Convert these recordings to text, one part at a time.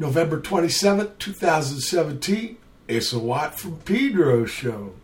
November 27th, 2017. It's a Watt from Pedro show.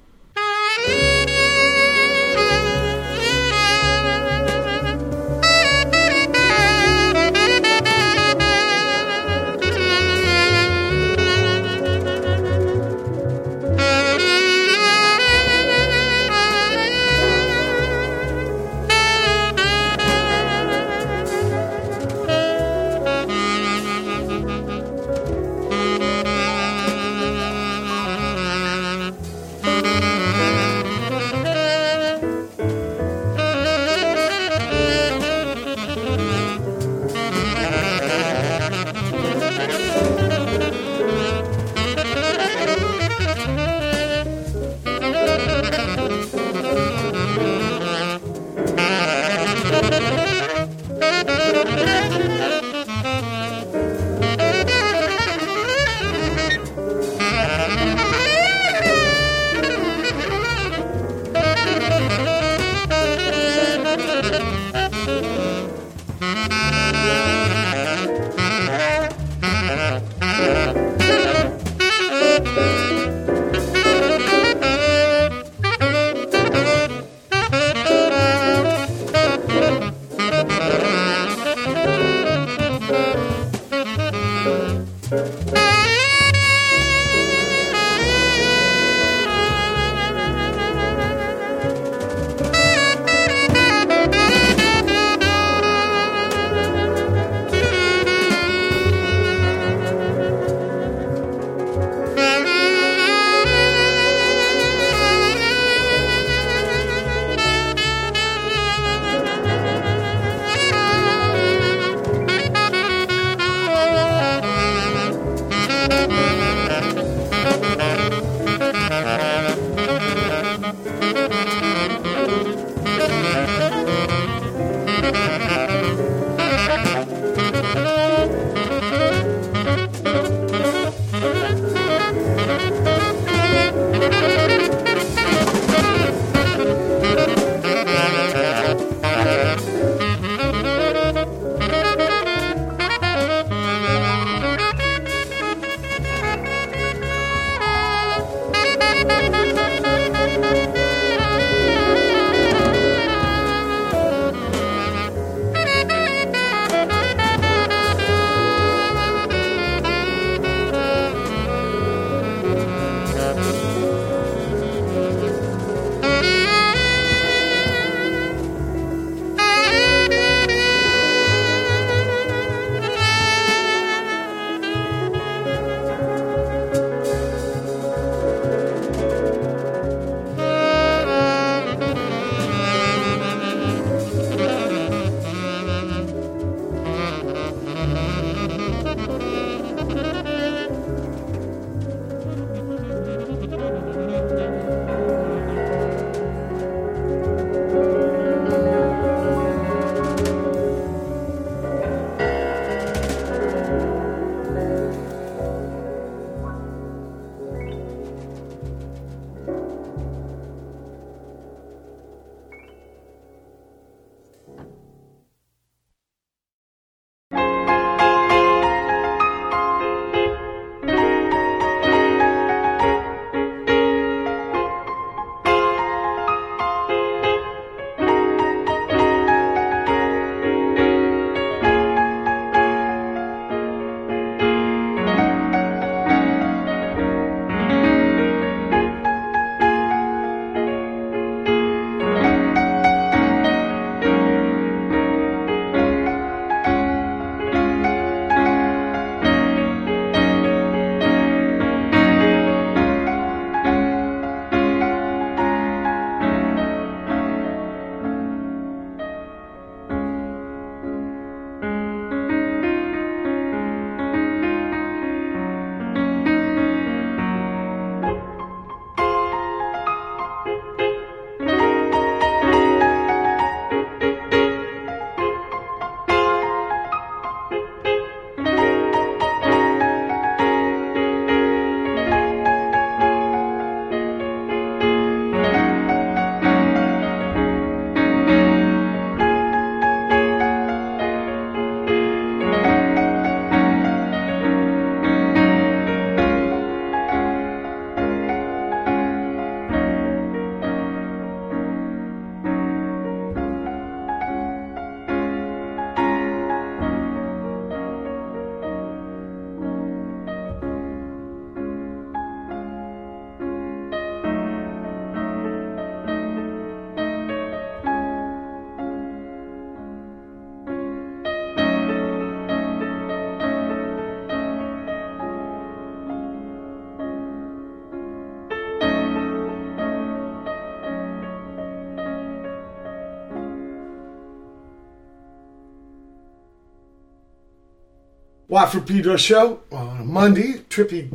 Watt from Pedro show on a Monday. Trippy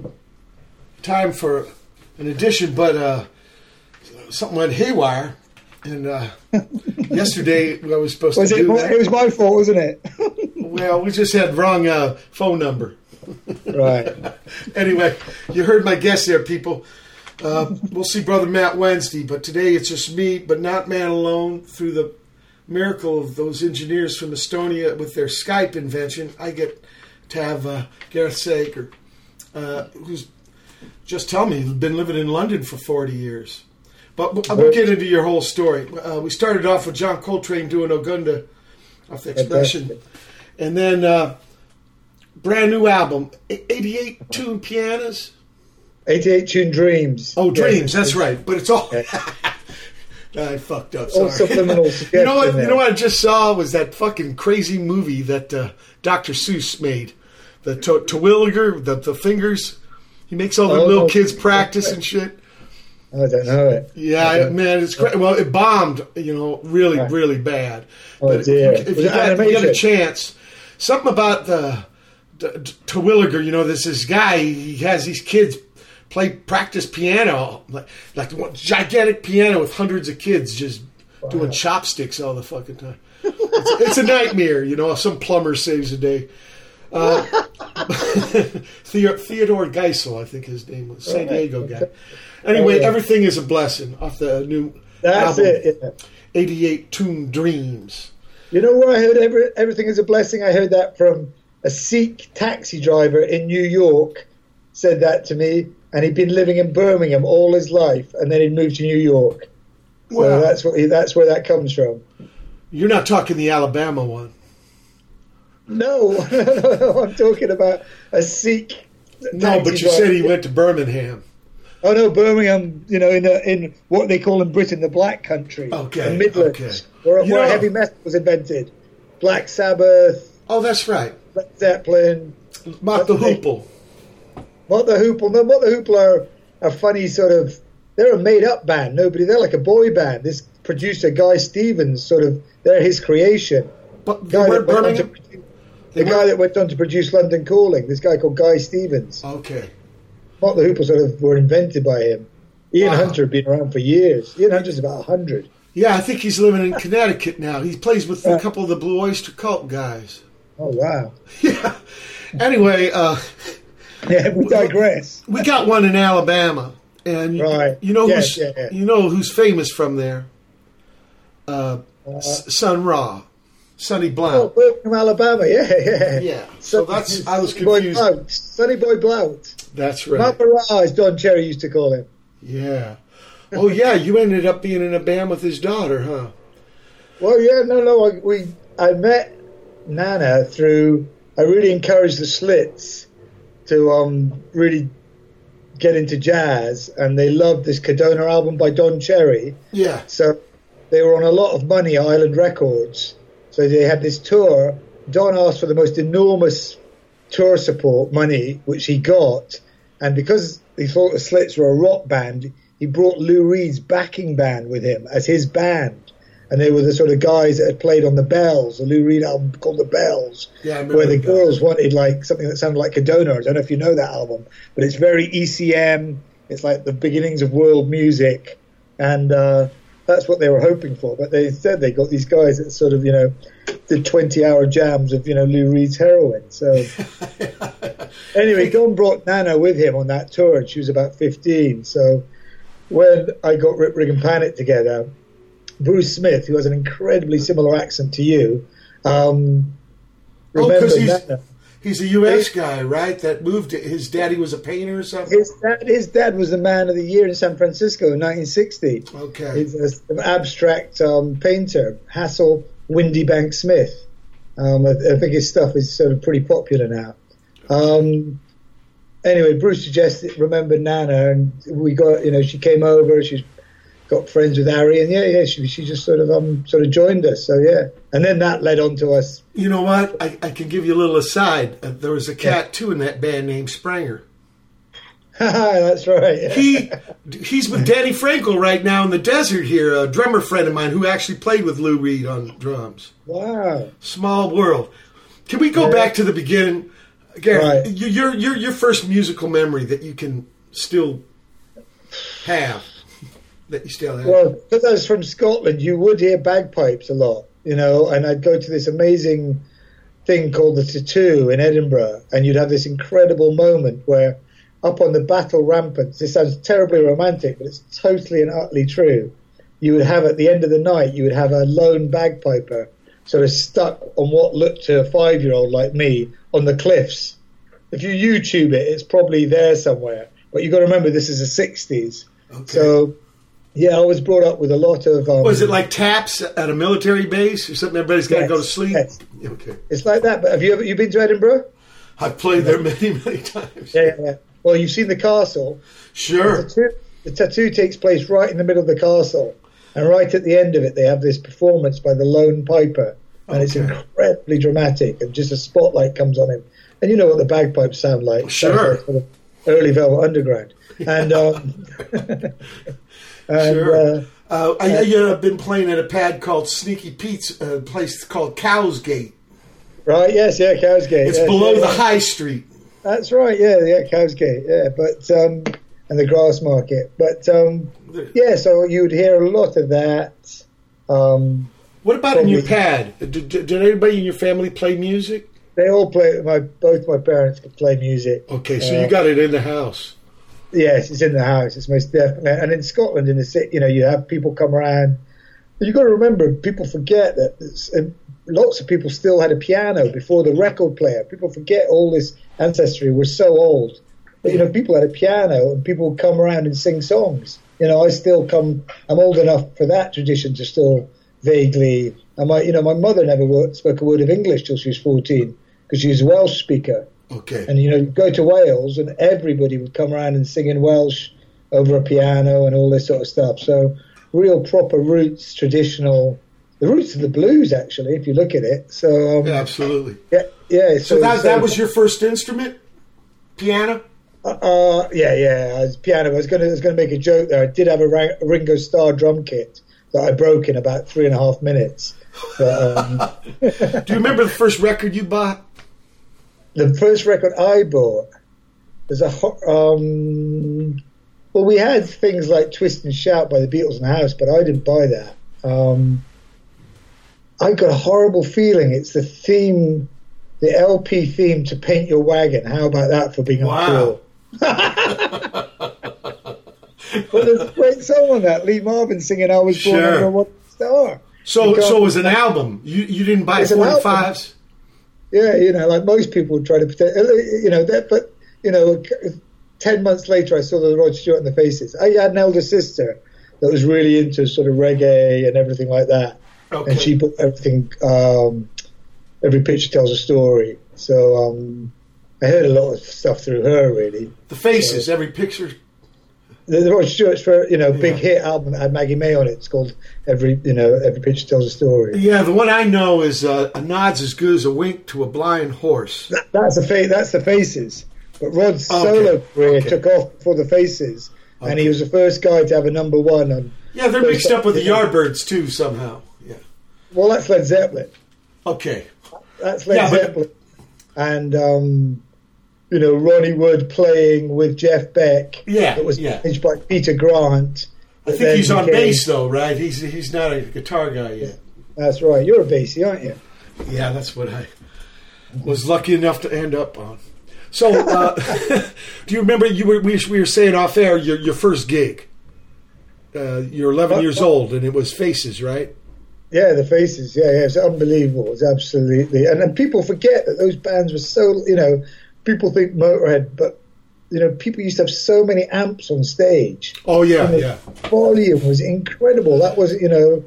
time for an edition, but uh, something went haywire. And uh, yesterday I was supposed Was to it? do that. it was my fault, wasn't it? Well, we just had wrong uh, phone number. right. Anyway, you heard my guess there, people. Uh, we'll see Brother Matt Wednesday, but today it's just me, but not man alone. Through the miracle of those engineers from Estonia with their Skype invention, I get to have uh, Gareth Sager, uh, who's just tell me he's been living in London for 40 years. But we'll, we'll get into your whole story. Uh, we started off with John Coltrane doing Ogunde off the expression. And then uh, brand new album, 88 tune pianos. 88 Tune Dreams. Oh, dreams. That's right. But it's all. I fucked up. All Sorry. subliminal you know what? You know what I just saw was that fucking crazy movie that uh, Dr. Seuss made, the to- Terwilliger, the the fingers. He makes all the Oh, little kids practice and shit. I don't know it. Yeah, man, it's great. Well, it bombed, you know, really, Right. really bad. Oh, but dear. if, if you got, if you got a chance, something about the, the Terwilliger, you know, there's this guy. He has these kids play practice piano, like like one gigantic piano with hundreds of kids just doing chopsticks all the fucking time. It's, it's a nightmare, you know. Some plumber saves the day. Uh, Theodore Geisel, I think his name was San Diego guy. Anyway, everything is a blessing off the new That's album, it. yeah. 88 Tune Dreams. You know where I heard every, everything is a blessing? I heard that from a Sikh taxi driver in New York said that to me, and he'd been living in Birmingham all his life, and then he'd moved to New York. So Wow. that's what he, that's where that comes from. You're not talking the Alabama one. No, I'm talking about a Sikh. No, but you said he went to Birmingham. Oh no, Birmingham. You know, in a, in what they call in Britain the Black Country, Okay, the Midlands, okay. where, where know- heavy metal was invented. Black Sabbath, Oh, that's right. Led Zeppelin, Mott the Hoople. Mott the Hoople? No, Mott the Hoople are a funny sort of. They're a made-up band. Nobody. They're like a boy band. This producer Guy Stevens, sort of. They're his creation. But they Guy weren't that went on to Birmingham? The guy that went on to produce London Calling. This guy called Guy Stevens. Okay. What the Hoopers sort of were invented by him. Ian Wow. Hunter had been around for years. Ian Hunter's about hundred. Yeah, I think he's living in Connecticut now. He plays with a couple of the Blue Oyster Cult guys. Oh wow. Yeah. Anyway, uh, Yeah, we digress. we got one in Alabama, and you, Right. you know Yes, who's yeah, yeah. you know who's famous from there. Uh, S- Sun Ra, Sonny Oh, Blount. Birmingham, Alabama. Yeah, yeah. Yeah. So that's I was Sonny Boy confused. Blount. Sonny Boy Blount. That's right. Mama Ra, as Don Cherry used to call him. Yeah. Oh yeah, you ended up being in a band with his daughter, huh? Well, yeah, no, no. I, we I met Neneh through. I really encouraged the Slits to um really get into jazz, and they loved this Codona album by Don Cherry. Yeah. So they were on a lot of money Island Records. So they had this tour. Don asked for the most enormous tour support money, which he got. And because he thought the Slits were a rock band, he brought Lou Reed's backing band with him as his band. And they were the sort of guys that had played on the Bells, the Lou Reed album called The Bells, Yeah, where the girls wanted like something that sounded like a Codona. I don't know if you know that album, but it's very ECM. It's like the beginnings of world music, and uh, that's what they were hoping for. But they instead they got these guys that sort of you know did twenty-hour jams of you know Lou Reed's heroin. So anyway, Don brought Neneh with him on that tour, and she was about fifteen. So when I got Rip Rig and Panic together, Bruce Smith, who has an incredibly similar accent to you, um, Oh, remember 'cause he's- Neneh. He's a U.S. guy, right? That moved. To his daddy was a painter or something. His dad, his dad was the man of the year in San Francisco in 1960. Okay. He's an abstract um, painter, Hassel Windy Bank Smith. Um, I, I think his stuff is sort of pretty popular now. Um, anyway, Bruce suggested remember Neneh, and we got you know she came over. She's got friends with Harry, and yeah, yeah, she she just sort of um sort of joined us. So yeah, and then that led on to us. You know what? I, I can give you a little aside. Uh, there was a cat too in that band named Spranger. That's right. He he's with Danny Frankel right now in the desert here. A drummer friend of mine who actually played with Lou Reed on drums. wow. Small world. Can we go Yeah. back to the beginning? Gary, Right. your your your first musical memory that you can still have, that you still have. Well, because I was from Scotland, you would hear bagpipes a lot, you know, and I'd go to this amazing thing called the Tattoo in Edinburgh, and you'd have this incredible moment where up on the battle ramparts, this sounds terribly romantic, but it's totally and utterly true. You would have at the end of the night, you would have a lone bagpiper sort of stuck on what looked to a five year old like me on the cliffs. If you YouTube it, it's probably there somewhere. But you've got to remember, this is the 60s. Okay. So, yeah, I was brought up with a lot of. Um, was it like taps at a military base or something? Everybody's got to Yes, go to sleep. yes. Okay, It's like that. But have you ever you been to Edinburgh? I've played there many many times. Yeah, yeah. yeah. Well, you've seen the castle. Sure. The tattoo, the tattoo takes place right in the middle of the castle, and right at the end of it, they have this performance by the lone piper, and it's incredibly dramatic. And just a spotlight comes on him, and you know what the bagpipes sound like? Sure. Like sort of early Velvet Underground, and um, and Sure. uh, Uh, I, I, you know, I've been playing at a pad called Sneaky Pete's, a place called Cow's Gate. right, yes, yeah, Cowsgate. It's yes, below yeah, the yeah. High Street. That's right. Yeah, yeah, Cowsgate. Yeah, but um, and the grass market. But um, yeah, so you would hear a lot of that. Um, What about in your pad? Did, did, did anybody in your family play music? they all play. My both my parents could play music. Okay, so Uh, you got it in the house. Yes, it's in the house. It's most definitely. And in Scotland, in the city, you know, you have people come around. You've got to remember, people forget that uh, lots of people still had a piano before the record player. People forget all this ancestry. We're so old. But, you know, people had a piano and people would come around and sing songs. You know, I still come, I'm old enough for that tradition to still vaguely. And my, you know, my mother never spoke a word of English till she was 14 because she was a Welsh speaker. Okay. And you know, go to Wales, and everybody would come around and sing in Welsh over a piano and all this sort of stuff. So, real proper roots, traditional, the roots of the blues, actually, if you look at it. So, um, Yeah, yeah, absolutely. yeah. So that, that was your first instrument? Piano? uh, yeah, yeah. I was piano. I was going to, I was going to make a joke there. I did have a, a Ringo Starr drum kit that I broke in about three and a half minutes. But, um, Do you remember the first record you bought? The first record I bought was a um, well, we had things like "Twist and Shout" by the Beatles in the house, but I didn't buy that. Um, I got a horrible feeling. It's the theme, the LP theme to "Paint Your Wagon." How about that for being Wow. uncool? But there's a great song on that. Lee Marvin singing "I Was Born Sure. Under a One Star." So, so it was an album. You you didn't buy forty fives. Yeah, you know, like most people would try to pretend, you know, that, but, you know, 10 months later, I saw the Rod Stewart and the Faces. I had an elder sister that was really into sort of reggae and everything like that. Okay. And she put everything, um, every picture tells a story. So, um, I heard a lot of stuff through her, really. the faces, every picture. Rod Stewart's for, you know, big Yeah. hit album that had Maggie May on it. It's called Every, you know, Every Picture Tells a Story. Yeah, the one I know is uh, a nod's as good as a wink to a blind horse. That- that's the fa- that's the faces. But Rod's Okay. solo career Okay. took off for the faces, and he was the first guy to have a number one. On Yeah, they're mixed up with the Yardbirds too somehow. Yeah. well, that's Led Zeppelin. Okay. That's Led Yeah, but- Zeppelin, and um, you know Ronnie Wood playing with Jeff Beck. Yeah, that was yeah. managed by Peter Grant. I think he's on became- bass though, right? He's he's not a guitar guy yet. That's right. You're a bassy, aren't you? Yeah, that's what I was lucky enough to end up on. So, uh, do you remember you were we, we were saying off air your your first gig? Uh, you're 11 years old, and it was Faces, right? Yeah, the faces. Yeah, yeah, it's unbelievable. It's absolutely, and then people forget that those bands were so. You know, people think Motorhead, but you know, people used to have so many amps on stage. Oh yeah, yeah. volume was incredible. That was, you know,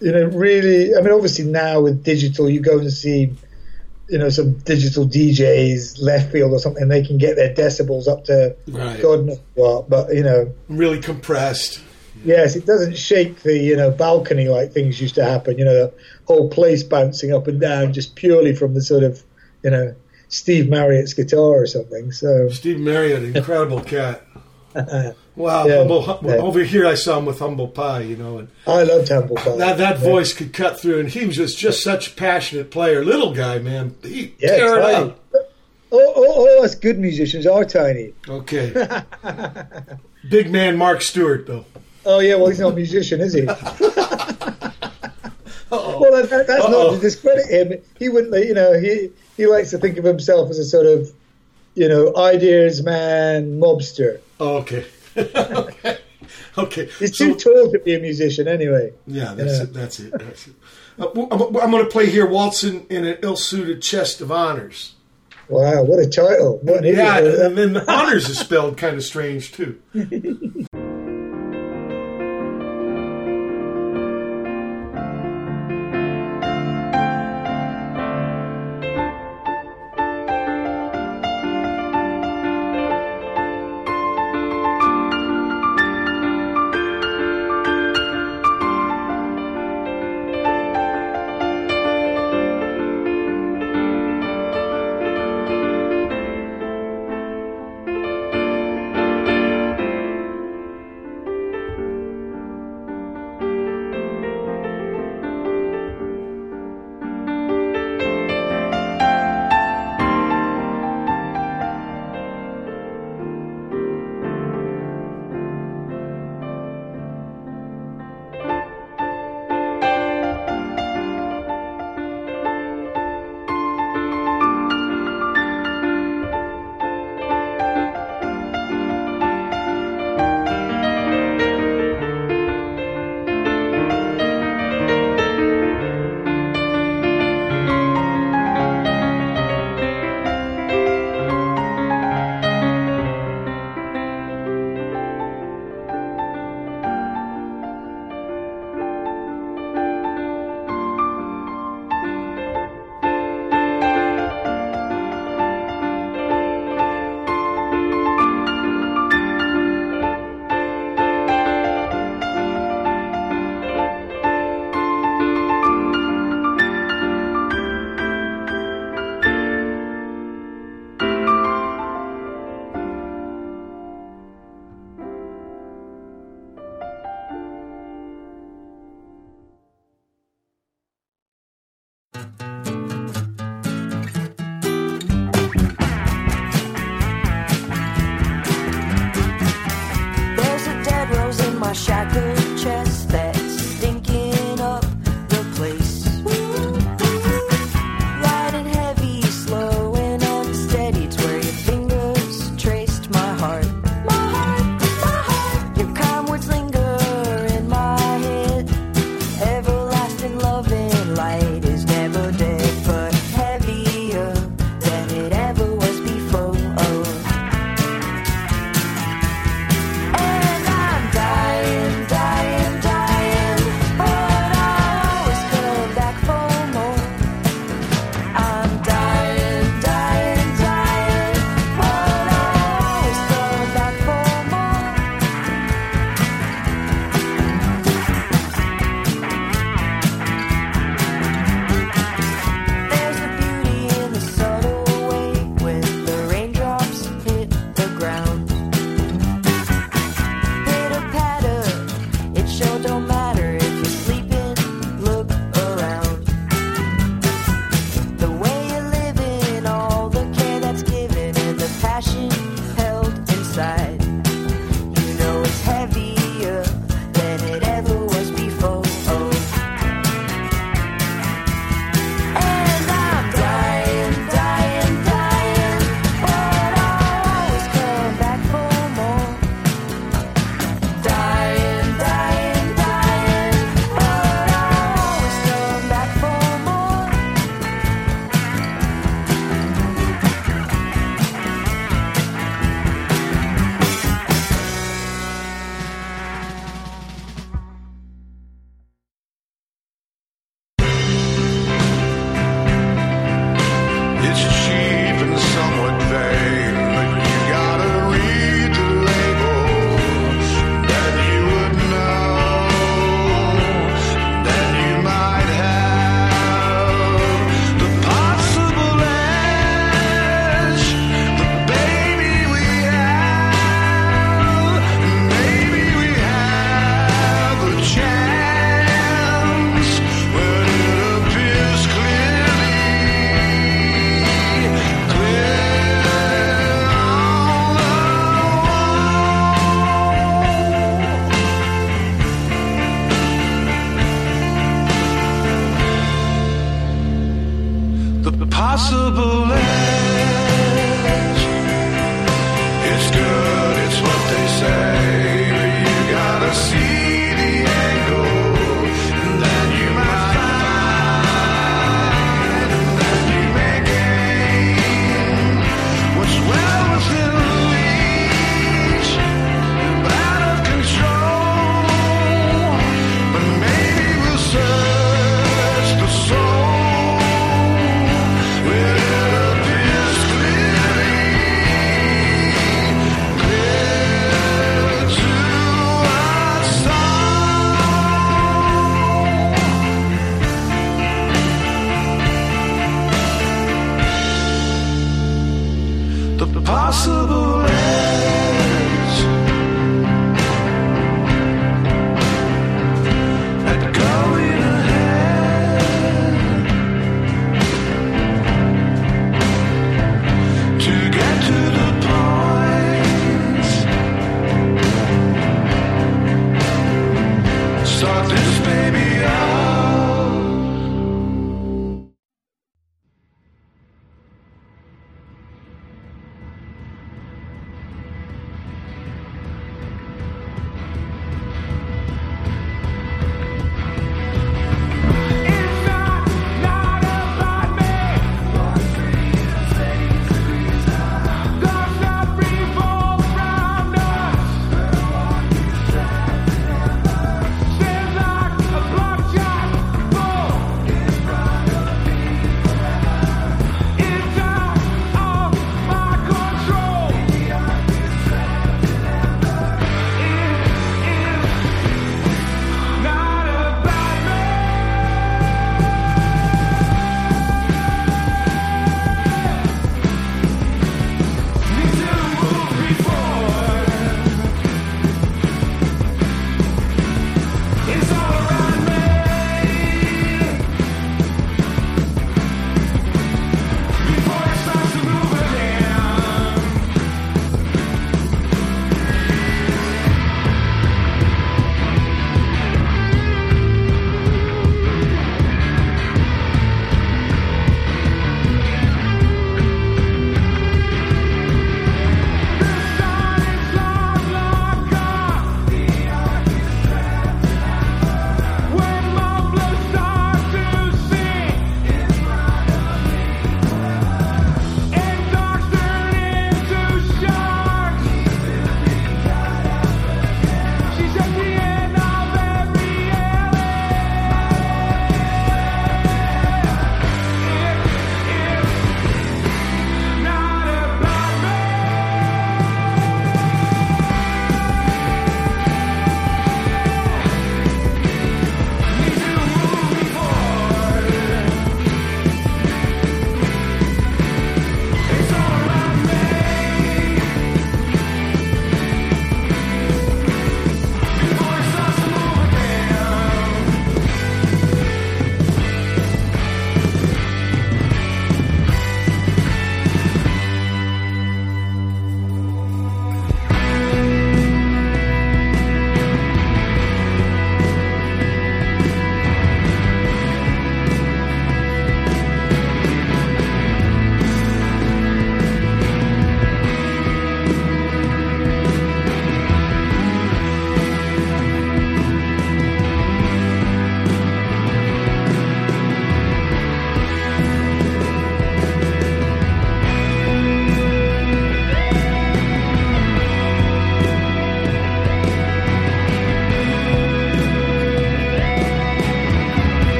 you know, really. I mean, obviously now with digital, you go and see, you know, some digital DJs left field or something. They can get their decibels up to Right. God knows what. But you know, Really compressed. Yes, it doesn't shake the you know balcony like things used to happen. You know, the whole place bouncing up and down just purely from the sort of you know Steve Marriott's guitar or something. So Steve Marriott, incredible cat. Wow, Yeah, humble, hum- yeah. over here I saw him with Humble Pie, you know, and I loved Humble Pie. that that Yeah. voice could cut through, and he was just just such a passionate player. Little guy, man, he Yeah, it tiny. up. all, all, all us good musicians are tiny. Okay. Big man Mark Stewart, though. Oh yeah, well he's not a musician, is he? well, that, that's Uh-oh. not to discredit him. He wouldn't, you know, he he likes to think of himself as a sort of, you know, ideas man, mobster. Oh, okay. okay. Okay. He's So- too tall to be a musician anyway. Yeah, that's it. That's it. That's it. Uh, I'm, I'm going to play here "Waltzing in an Ill-Suited Chest of Honors." Wow, what a title! What an Yeah, and then the honors is spelled kind of strange too.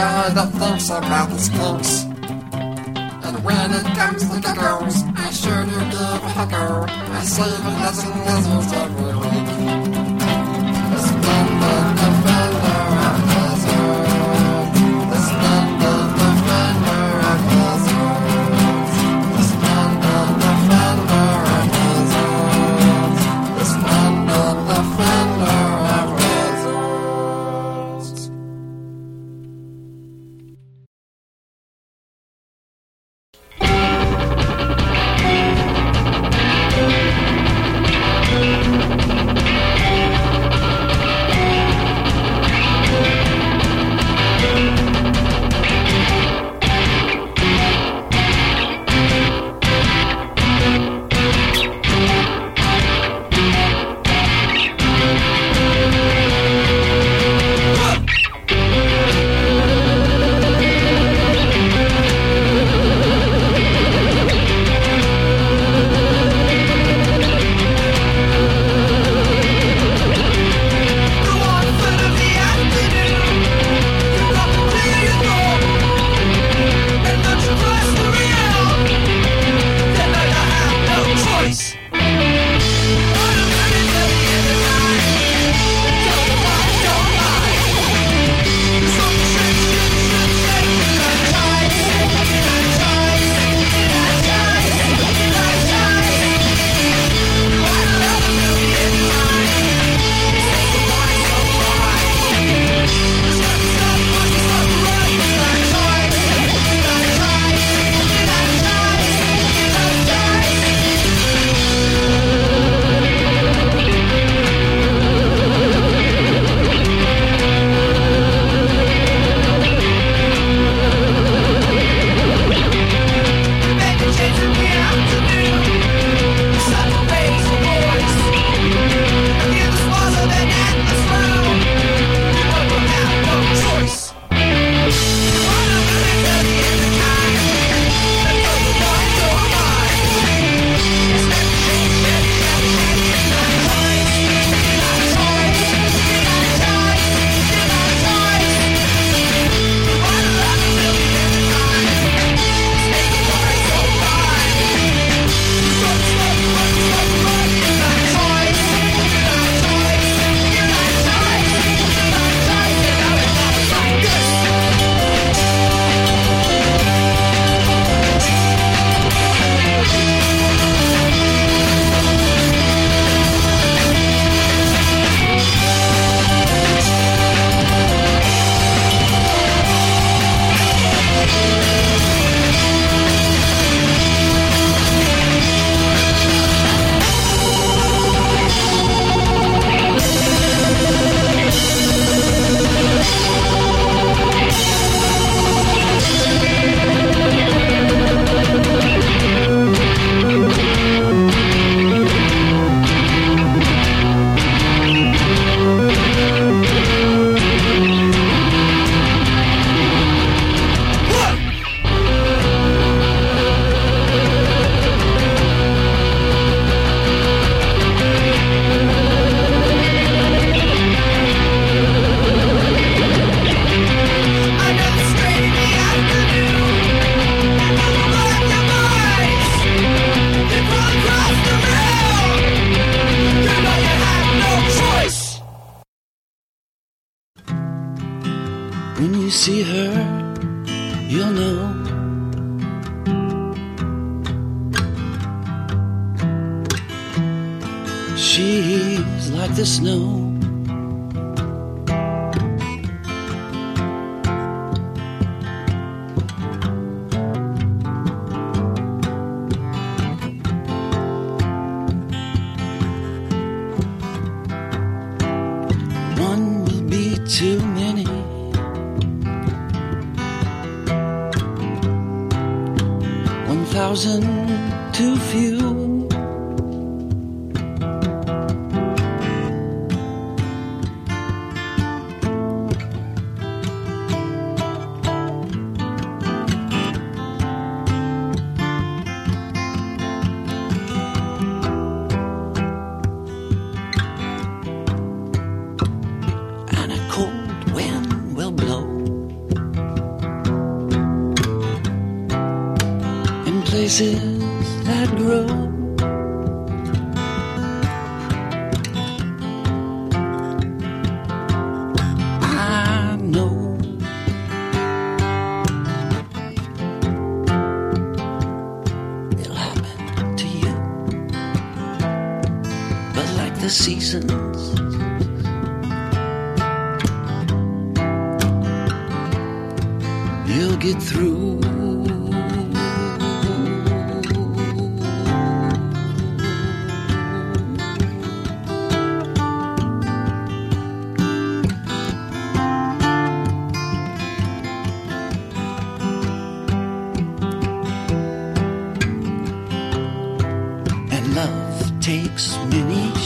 guy that thinks about the skinks. And when it comes to geckos, I sure do give a hecko. I save a dozen lizards every week.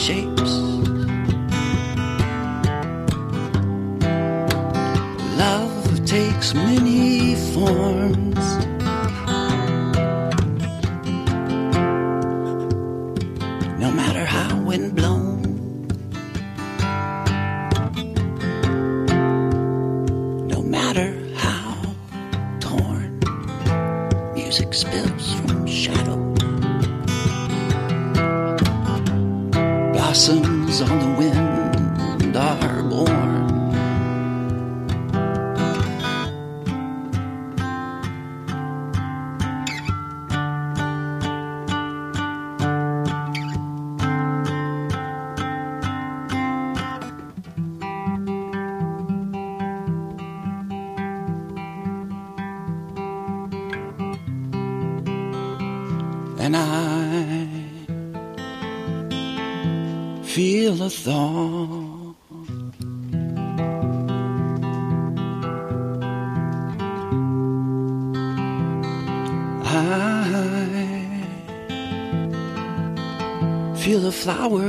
shapes. Love takes many forms. thought. I feel a flower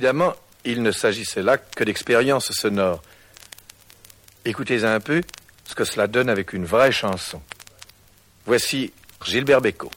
Évidemment, il ne s'agissait là que d'expériences sonores. Écoutez un peu ce que cela donne avec une vraie chanson. Voici Gilbert Bécaud.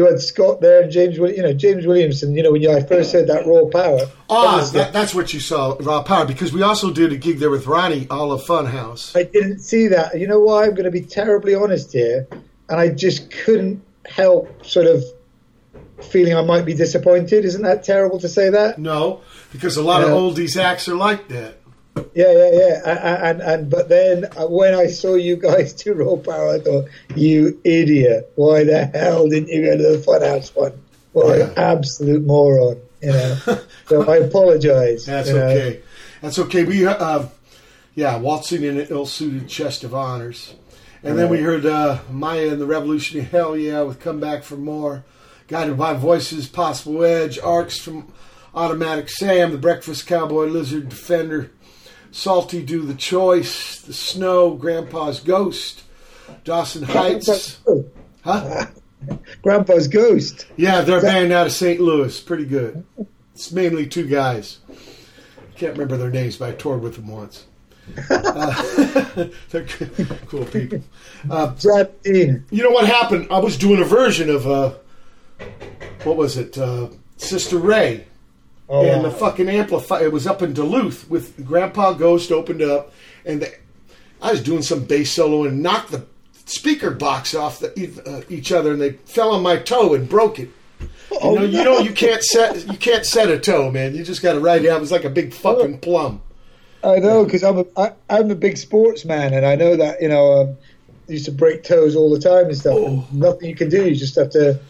You had Scott there and James, you know, James Williamson. You know, when I first heard that raw power. Ah, was that, that's what you saw, Raw Power, because we also did a gig there with Ronnie, all of Funhouse. I didn't see that. You know why? I'm going to be terribly honest here, and I just couldn't help sort of feeling I might be disappointed. Isn't that terrible to say that? No, because a lot Yeah. of oldies acts are like that. Yeah, yeah, yeah. A- a- And and but then when I saw you guys do raw power, I thought, you idiot! Why the hell didn't you go to the Funhouse one? What an absolute moron! You know. so I apologise. That's you know. okay. That's okay. We, uh, yeah, waltzing in an ill-suited chest of honors, and then we heard uh, Mayya and the Revolution. Hell yeah, with "Come Back for More," guided by voices, Possible Edge, Arcs from Automatic Sam, the Breakfast Cowboy, Lizard Defender, Salty Do the Choice, The Snow, Grandpa's Ghost, Dawson Heights. Huh? Grandpa's ghost. Yeah, they're a band out of St. Louis. Pretty good. It's mainly two guys. Can't remember their names, but I toured with them once. Uh, they're cool people. Uh, you know what happened? I was doing a version of uh, what was it? Uh, Sister Ray, Oh, and the fucking amplifier. It was up in Duluth with Grandpa Ghost opened up, and the, I was doing some bass solo and knocked the speaker box off the, uh, each other, and they fell on my toe and broke it. You know, you know, you can't set you can't set a toe, man. You just got to ride it out. It was like a big fucking plum. I know because I'm a I, I'm a big sportsman, and I know that you know um, I used to break toes all the time and stuff. Oh. And nothing you can do. You just have to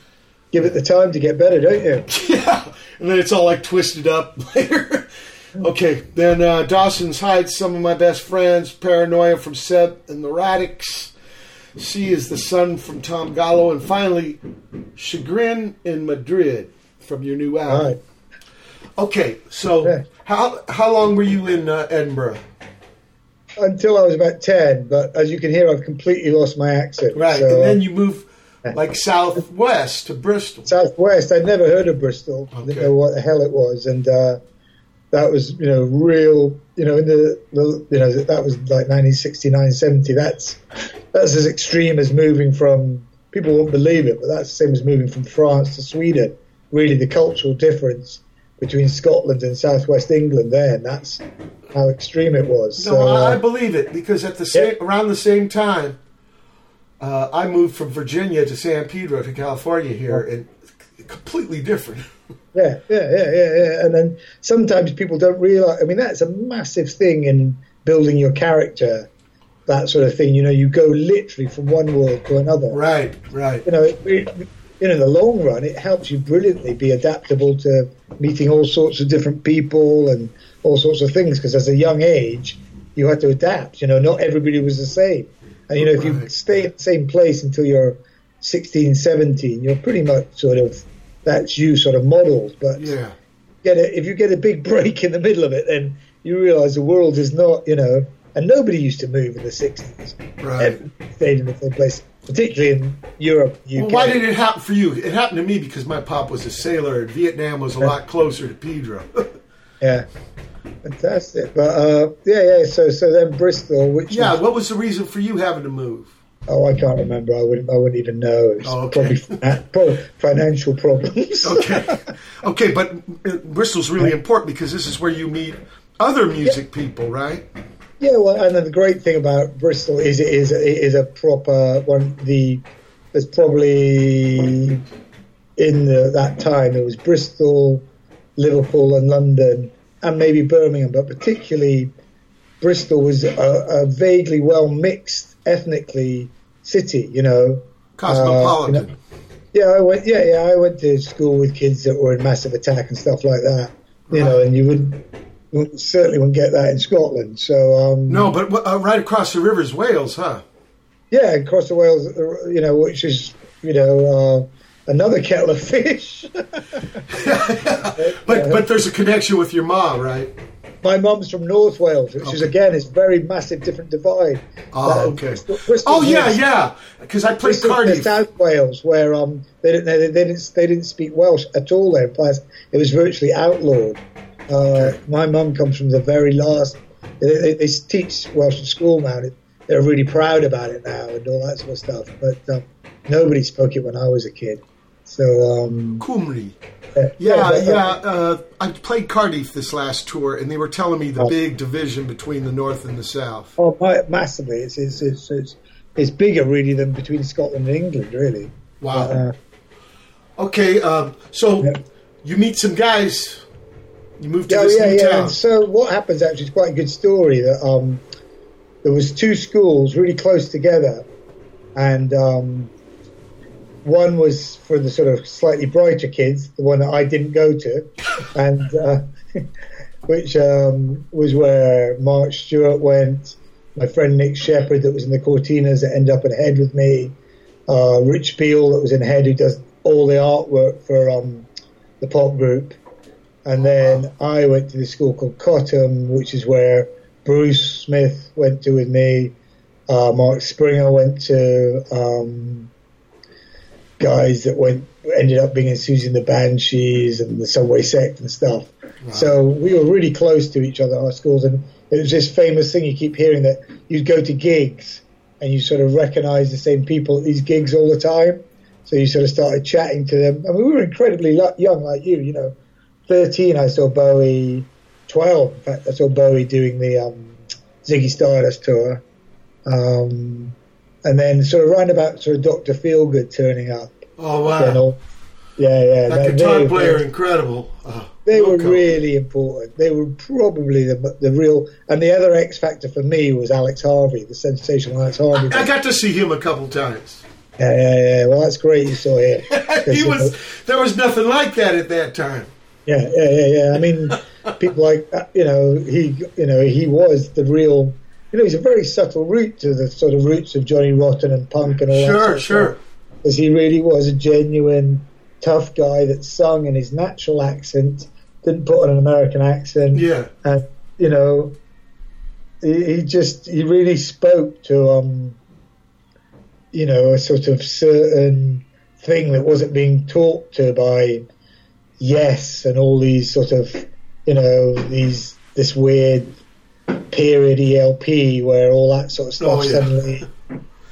give it the time to get better, don't you? Yeah, and then it's all like twisted up later. okay, then uh, Dawson's Heights, some of my best friends, Paranoia from Seb and the Radix, Sea is the Sun from Tom Gallo, and finally Chagrin in Madrid from your new All album. right. Okay, so Okay. how how long were you in uh, Edinburgh? Until I was about ten, but as you can hear, I've completely lost my accent. Right, So, and then you moved like southwest to Bristol. Southwest. I'd never heard of Bristol. Okay. Didn't know what the hell it was, and uh, that was you know real. You know, in the, the you know that was like 1969, 70. That's that's as extreme as moving from. People won't believe it, but that's the same as moving from France to Sweden. Really, the cultural difference between Scotland and southwest England. There, and that's how extreme it was. No, so, I, I uh, believe it because at the same Yeah. around the same time, uh, I moved from Virginia to San Pedro to California here, and completely different. Yeah, yeah, yeah, yeah, yeah. And then sometimes people don't realize. I mean, that's a massive thing in building your character. That sort of thing. You know, you go literally from one world to another. right, right. You know, it, it, you know, in the long run, it helps you brilliantly be adaptable to meeting all sorts of different people and all sorts of things. Because as a young age, you had to adapt. You know, not everybody was the same. And you know, if you stay in the same place until you're 16, 17, you're pretty much sort of that's you sort of modeled. But Yeah, get a, if you get a big break in the middle of it, then you realise the world is not, you know, and nobody used to move in the 60s. right. Everybody stayed in the same place, particularly in Europe, UK. Well, why did it happen for you? It happened to me because my pop was a sailor, and Vietnam was a lot closer to Pedro. Yeah, fantastic. But uh, yeah, yeah. So so then Bristol, which yeah, was- what was the reason for you having to move? oh, I can't remember. I wouldn't. I wouldn't even know. It's Oh, okay. probably probably financial problems. Okay, okay, but uh, Bristol's really important because this is where you meet other music people, right? Yeah, well, and then the great thing about Bristol is it is it is a proper one. The there's probably in the, that time there was Bristol, Liverpool, and London, and maybe Birmingham, but particularly Bristol was a, a vaguely well mixed ethnically city. You know, Cosmopolitan. Uh, you know, yeah, I went. Yeah, yeah, I went to school with kids that were in Massive Attack and stuff like that. You know, and you would certainly wouldn't get that in Scotland. So um, no, but uh, right across the river is Wales, huh? yeah, across the Wales, uh, you know, which is you know uh, another kettle of fish. But but there's a connection with your mom, right? My mum's from North Wales, which is again is very massive, different divide. Oh, Uh, okay. Bristol- Bristol's Oh yeah, yeah. Because I played Bristol's near Cardiff. South Wales, where um they didn't they, they didn't they didn't speak Welsh at all there. It was virtually outlawed. Uh, my mum comes from the very last. They, they, they teach Welsh at school now. They're really proud about it now and all that sort of stuff. But um, nobody spoke it when I was a kid. So um, Cymru. uh, Yeah, yeah. uh, Uh, I played Cardiff this last tour, and they were telling me the big division between the north and the south. Oh, massively! It's it's, it's it's it's bigger really than between Scotland and England, really. Wow. Uh, Okay, um, so Yeah. you meet some guys. You move to yeah, this yeah, new yeah. town. And so what happens actually is quite a good story. That um, there was two schools really close together, and um, one was for the sort of slightly brighter kids, the one that I didn't go to, and uh, which um, was where Mark Stewart went. My friend Nick Sheppard, that was in the Cortinas, that ended up in Head with me. Uh, Rich Beale, that was in Head, who does all the artwork for um, the pop group. And then I went to the school called Cotham, which is where Bruce Smith went to with me. Uh, Mark Springer went to. Um, guys that went ended up being in Siouxsie and the Banshees and the Subway Sect and stuff. So we were really close to each other at our schools, and it was this famous thing you keep hearing that you'd go to gigs and you sort of recognise the same people at these gigs all the time. So you sort of started chatting to them, and we were incredibly young, like you. You know, thirteen, I saw Bowie. Twelve, in fact, I saw Bowie doing the um, Ziggy Stardust tour. Um, and then sort of round about sort of Doctor Feelgood turning up. Oh wow, yeah, yeah. that they- guitar they- player, incredible. Oh, They were really important. They were probably the the real. And the other X factor for me was Alex Harvey, the sensational Alex Harvey. I got to see him a couple times. yeah, yeah, yeah. Well, that's great. You saw him. he was. There was nothing like that at that time. Yeah, yeah, yeah, yeah. I mean, people like uh, you know he you know he was the real. You know, he's a very subtle route to the sort of roots of Johnny Rotten and punk and all that. Sure, sure. Because he really was a genuine tough guy that sung in his natural accent, didn't put on an American accent. Yeah. and you know, he, he just he really spoke to um, you know, a sort of certain thing that wasn't being talked to by Yes and all these sort of you know these this weird period ELP where all that sort of stuff Oh, yeah. suddenly.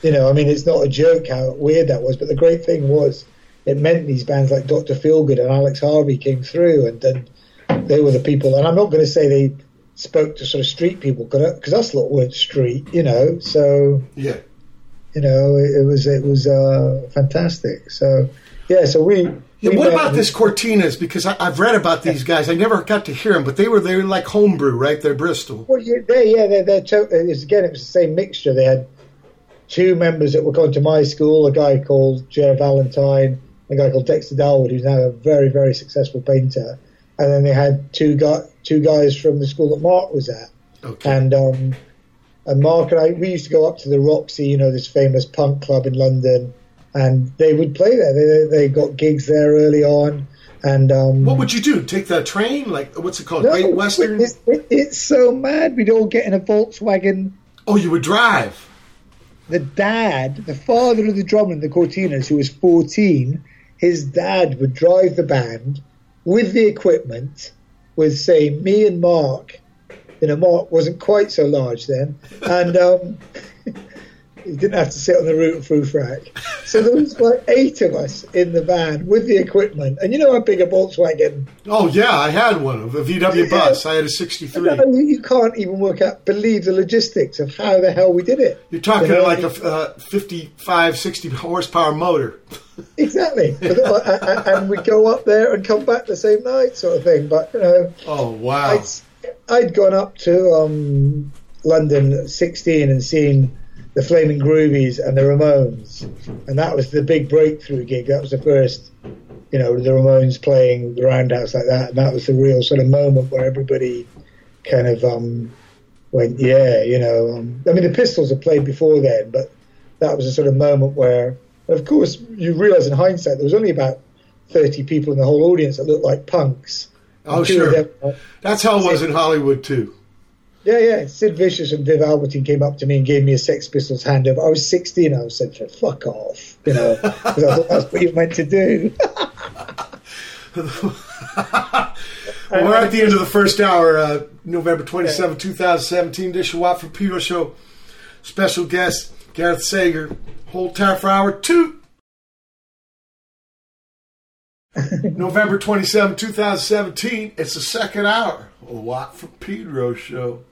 You know, I mean, it's not a joke how weird that was, but the great thing was it meant these bands like Dr. Feelgood and Alex Harvey came through, and, and they were the people. And I'm not going to say they spoke to sort of street people because us lot weren't street, you know. So Yeah. you know, it, it was it was uh, fantastic. So yeah, so we. Yeah, what about this Cortinas? Because I, I've read about these guys. I never got to hear them, but they were they were like homebrew, right? They're Bristol. Well, yeah, they, yeah, they're, they're to- it was, again, it was the same mixture. They had two members that were going to my school, a guy called Jer Valentine, a guy called Dexter Dalwood, who's now a very, very successful painter. And then they had two guy, two guys from the school that Mark was at. Okay. And um, and Mark and I, we used to go up to the Roxy, you know, this famous punk club in London, and they would play there. They, they got gigs there early on. And um, what would you do? Take the train? Like what's it called? no, Great Western? It's, it, it's so mad. We'd all get in a Volkswagen Oh, you would drive. the dad, the father of the drummer in the Cortinas, who was 14, his dad would drive the band with the equipment, with, say, me and Mark. You know, Mark wasn't quite so large then. And um, he didn't have to sit on the and through frack. So there was like eight of us in the van with the equipment. And you know how big a Volkswagen Oh yeah, I had one of a VW bus. I had a '63. You, you can't even work out, believe the logistics of how the hell we did it. You're talking You know, like a uh, 55, 60 horsepower motor. Exactly. But, uh, uh, and we'd go up there and come back the same night, sort of thing. But, you know, Oh wow! I'd, I'd gone up to um, London at 16 and seen the Flaming Groovies and the Ramones. And that was the big breakthrough gig. That was the first, you know, the Ramones playing the Roundhouse like that. And that was the real sort of moment where everybody kind of um, went, yeah, you know. Um, I mean, the Pistols had played before then, but that was a sort of moment where, of course, you realise in hindsight there was only about 30 people in the whole audience that looked like punks. Oh, sure. them- That's how it was in Hollywood too. Yeah, yeah. Sid Vicious and Viv Albertine came up to me and gave me a Sex Pistols handover. I was 16. I was said, "Fuck off," you know, because I thought that's what you meant to do. Well, we're at the end of the first hour, uh, November 27, 2017. Dish Watt from Pedro Show. Special guest, Gareth Sager. Whole time for hour two. November 27, 2017. It's the second hour. A lot from Pedro show.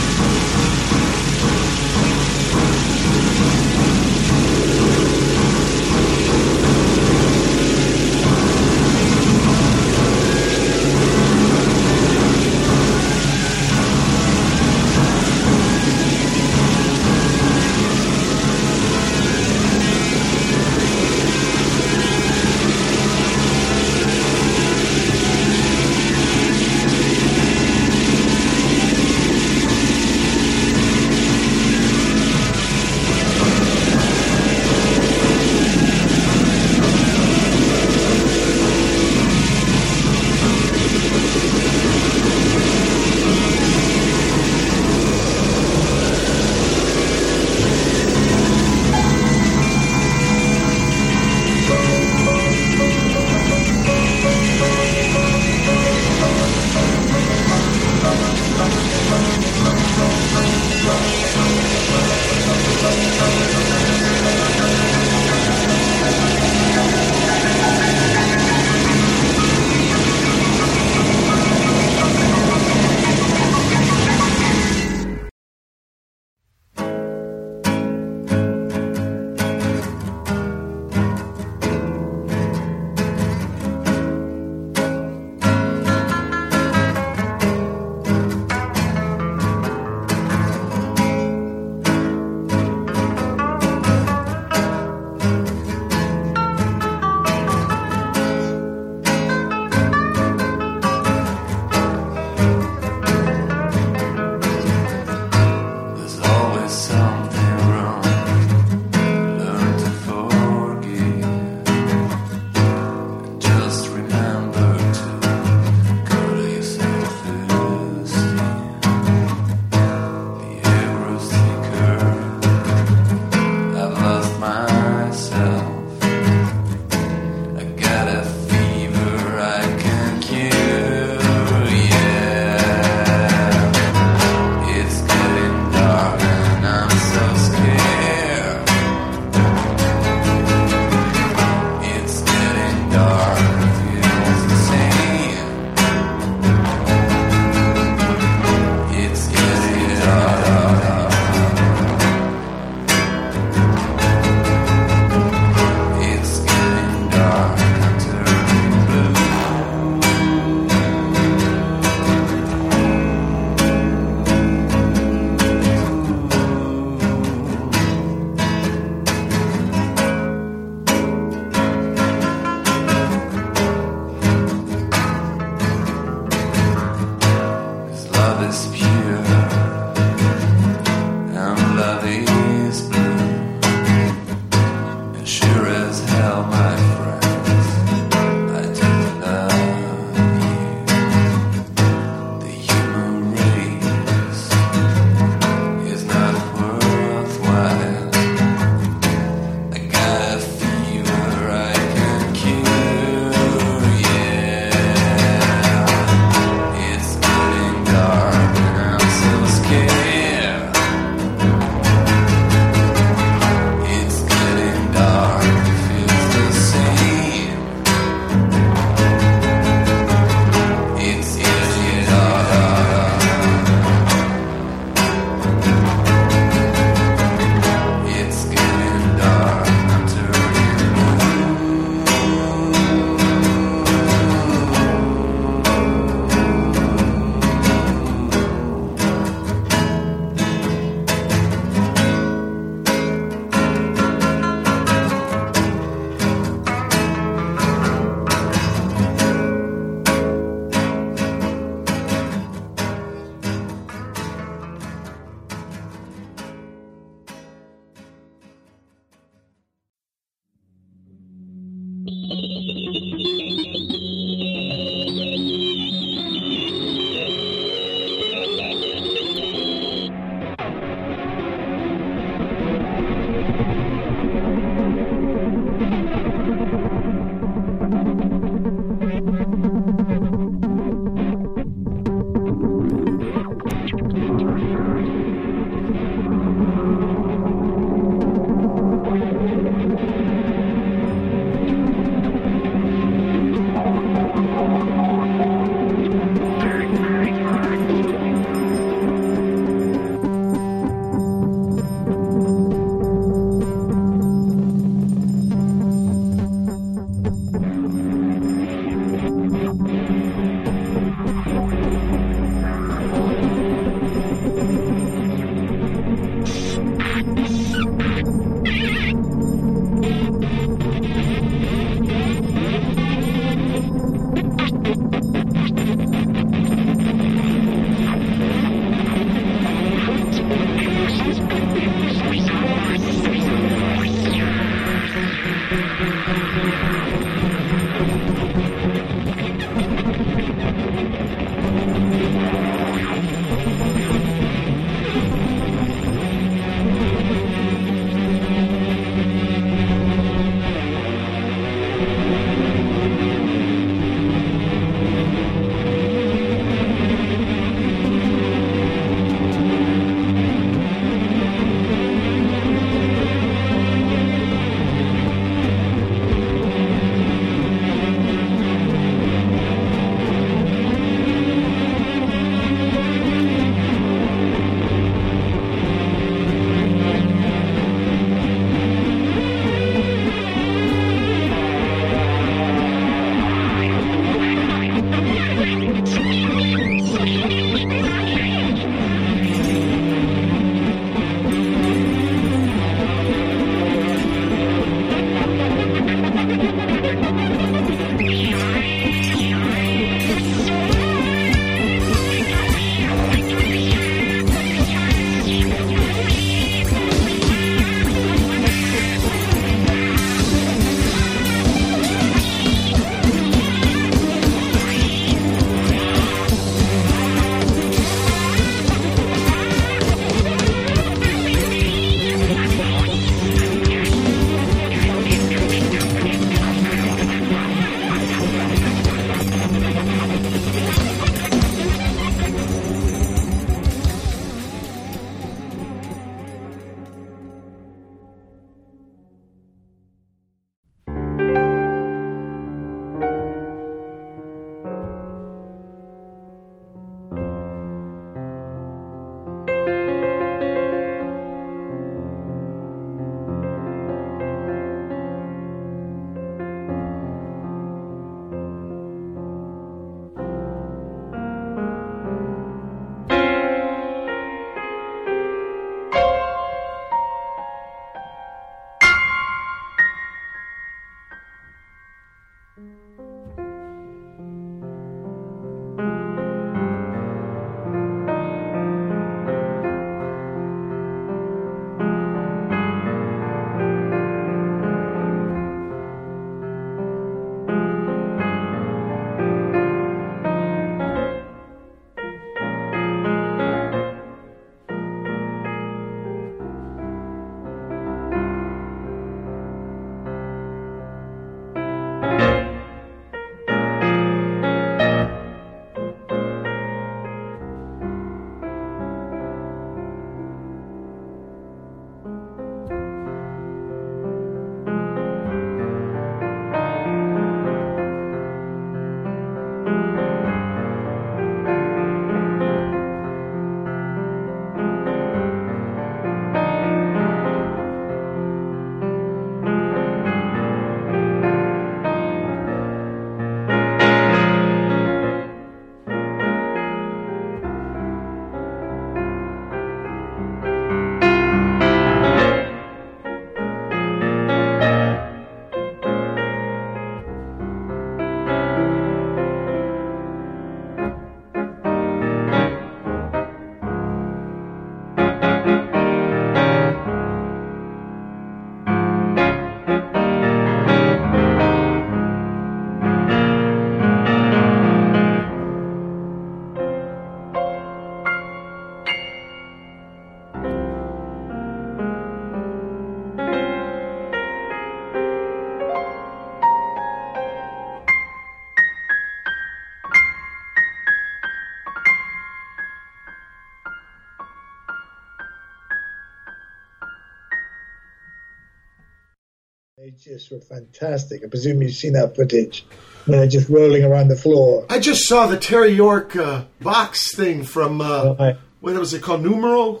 They just were fantastic. I presume you've seen that footage when they're just rolling around the floor. I just saw the Terry York uh, box thing from uh, Right. what was it called? Numero.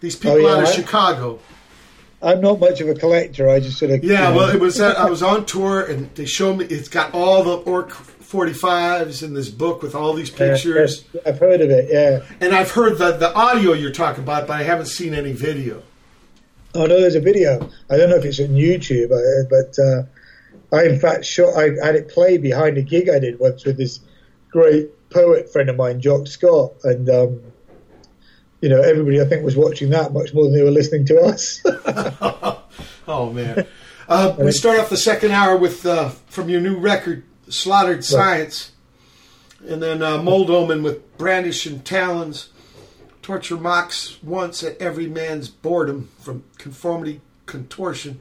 These people Oh, yeah, out of I- Chicago. I'm not much of a collector. I just sort of Yeah, you know, well, it was. Uh, I was on tour, and they showed me. It's got all the Ork 45s in this book with all these pictures. yes, I've heard of it. Yeah. And I've heard the the audio you're talking about, but I haven't seen any video. Oh no, there's a video. I don't know if it's on YouTube, uh, but uh, I in fact shot. I had it play behind a gig I did once with this great poet friend of mine, Jock Scott, and um, you know everybody I think was watching that much more than they were listening to us. Oh man! Uh, we start off the second hour with uh, from your new record, "Slaughtered Science," and then uh, Mold Omen with "Brandishing Talons." Torture mocks once at every man's boredom from conformity contortion.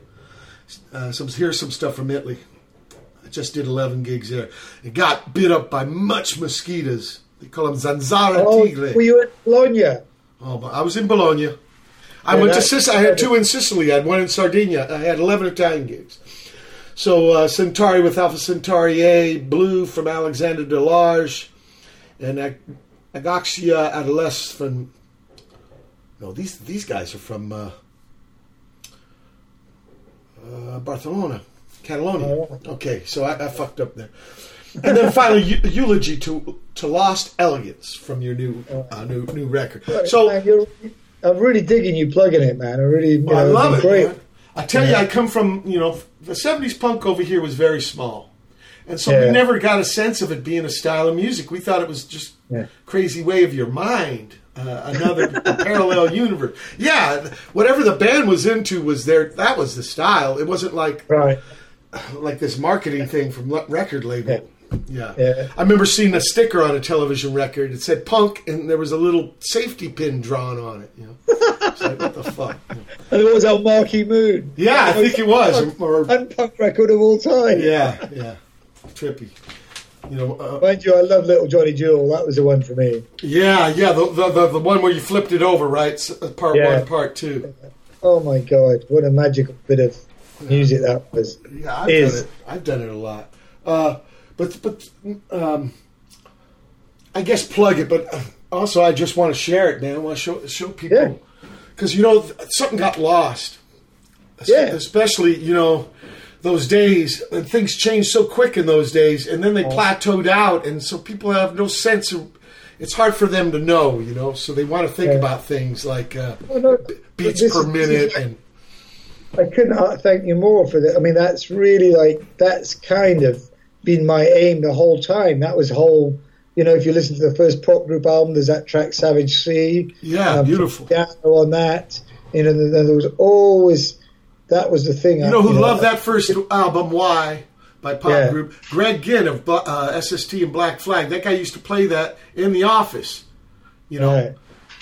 Uh, some here's some stuff from Italy. I just did 11 gigs there. It got bit up by much mosquitoes. They call them zanzara oh, tigre. were you at Bologna? Oh, but I was in Bologna. I Yeah, went to Sicily. I had two in Sicily. I had one in Sardinia. I had 11 Italian gigs. So uh, Centauri with Alpha Centauri A, Blue from Alexander Delarge, and Ag- Agaxia Adolescence from. No, these these guys are from uh, uh, Barcelona, Catalonia. Oh, Okay, so I, I fucked up there. And then finally, eu- eulogy to to Lost Elegance from your new uh, new new record. So Man, I'm really digging you plugging it, man. I really, well, I love it. Man. I tell you, I come from you know the '70s punk over here was very small, and so we never got a sense of it being a style of music. We thought it was just Yeah. crazy way of your mind, uh, another parallel universe. Yeah, whatever the band was into was there. that was the style. It wasn't like Right. like this marketing thing from record label. Yeah. Yeah. I remember seeing a sticker on a television record. It said punk, and there was a little safety pin drawn on it. You know, it's like what the fuck. you know. And it was on Marquee Moon. Yeah, I think it was. Or, or- Unpunk record of all time. yeah, yeah, trippy. You know, uh, Mind you, I love Little Johnny Jewel. That was the one for me. yeah, yeah. The, the the the one where you flipped it over, right? Uh, Part Yeah. one, part two. Oh my God, what a magical bit of music that was. Yeah, I've Is. done it. I've done it a lot. Uh, but but um, I guess plug it. But uh, also, I just want to share it, man. I want to show show people because you know something got lost. Yeah. especially you know those days and things changed so quick in those days, and then they plateaued out, and so people have no sense of. It's hard for them to know, you know, so they want to think Yeah. about things like uh, Oh, no, beats per is- minute is- and I couldn't uh, thank you more for that. I mean, that's really like that's kind of been my aim the whole time. That was whole. You know, if you listen to the first pop group album, there's that track "Savage Sea." yeah, um, beautiful. Piano on that. You know, there was always that was the thing. You know who loved that first album? Why? By pop Yeah. group Greg Ginn of uh, SST and Black Flag. That guy used to play that in the office. You know, Right.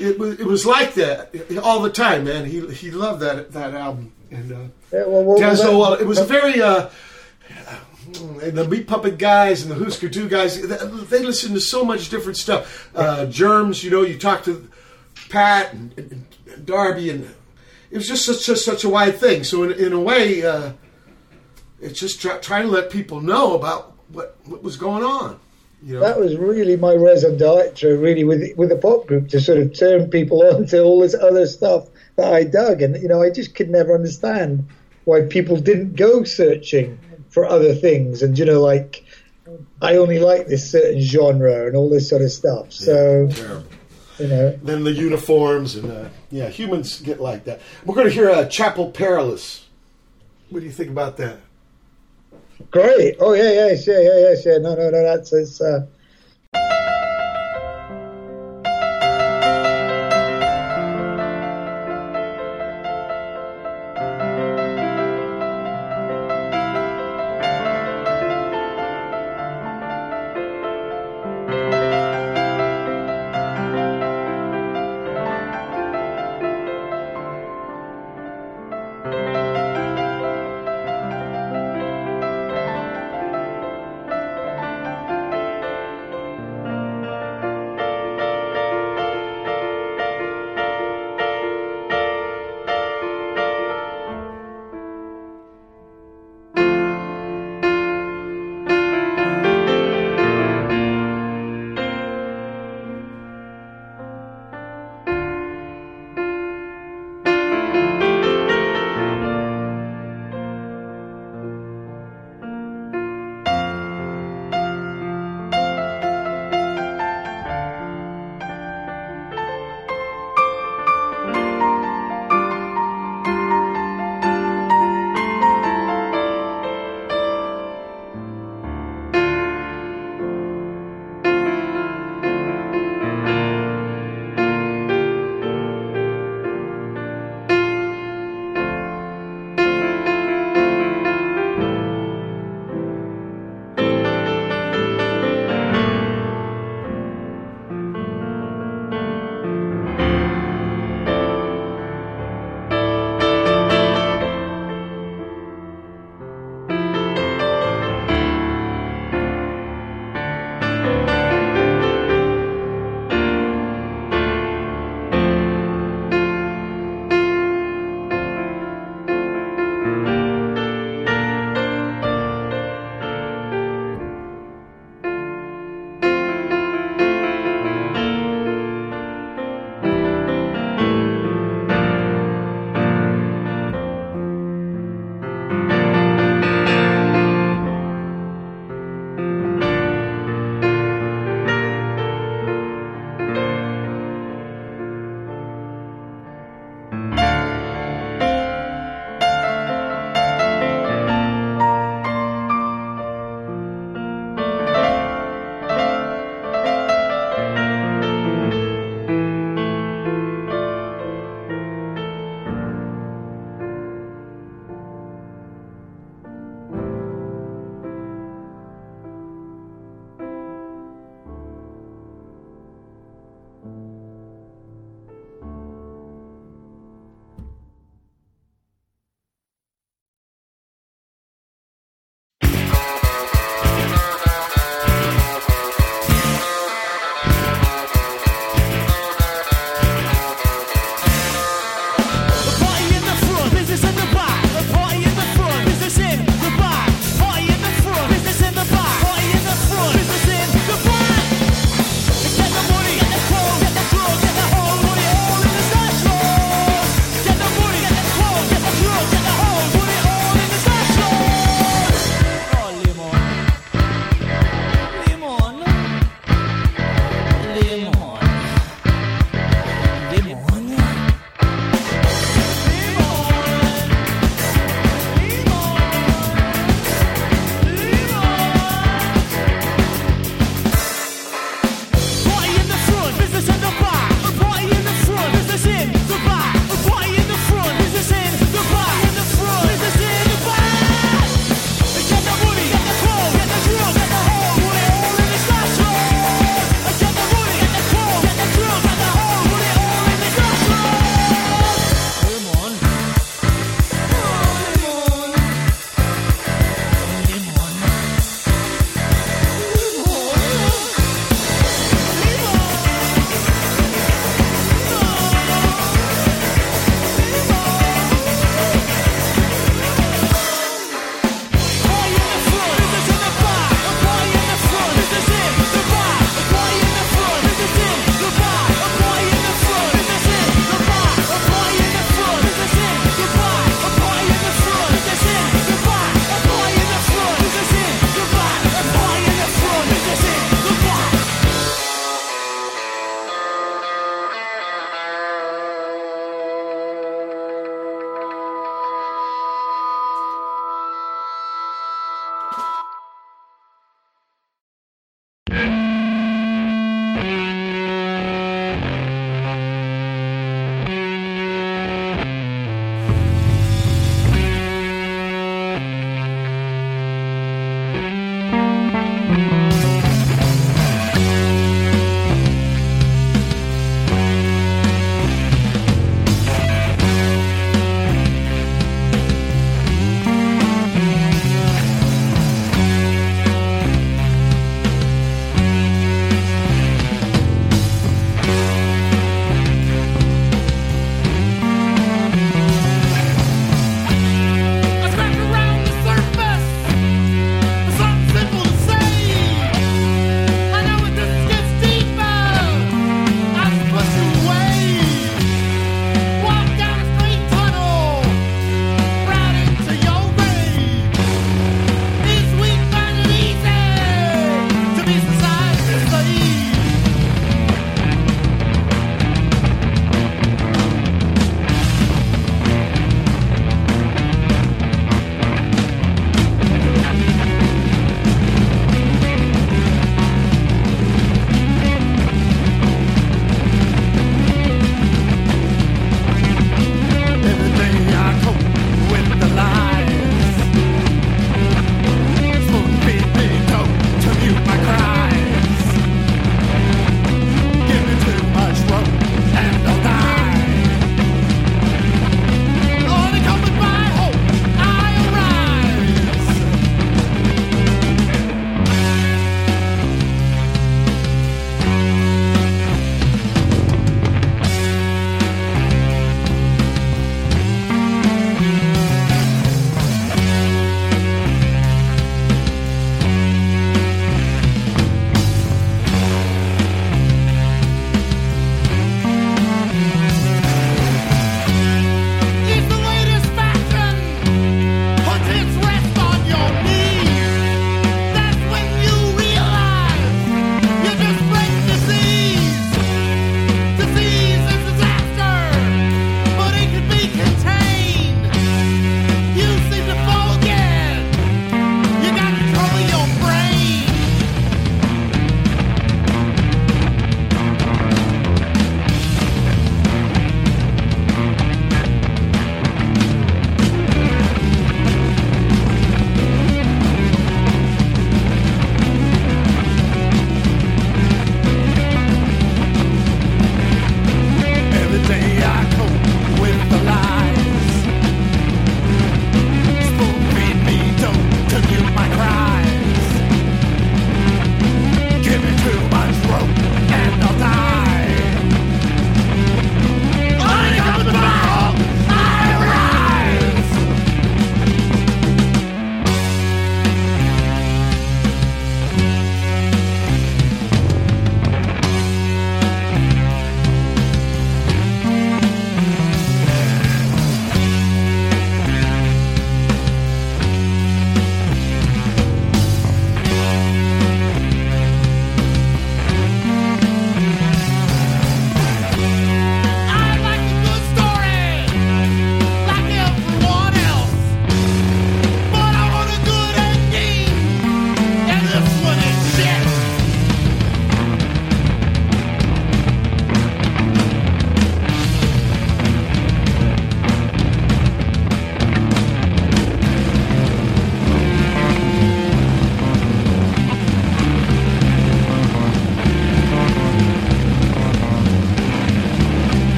it was it was like that all the time, man. He he loved that that album and uh, Yeah, well, well, Dazzle. well, uh, it was a very uh, and the Meat Puppet guys and the Husker Du guys. They, listened to so much different stuff. Uh, Germs, you know, you talk to Pat and, and Darby, and it was just such, just such a wide thing. So in, in a way, uh, it's just try, trying to let people know about what what was going on. You know, that was really my raison d'etre, really, with with the pop group to sort of turn people on to all this other stuff that I dug, and you know, I just could never understand why people didn't go searching for other things, and you know, like I only like this certain genre and all this sort of stuff. So terrible. You know, then the uniforms and uh, yeah, humans get like that. We're going to hear uh, Chapel Perilous. What do you think about that? great. Oh yeah, yeah, yeah, yeah, yes, yeah. No, no, no. That's it's. Uh,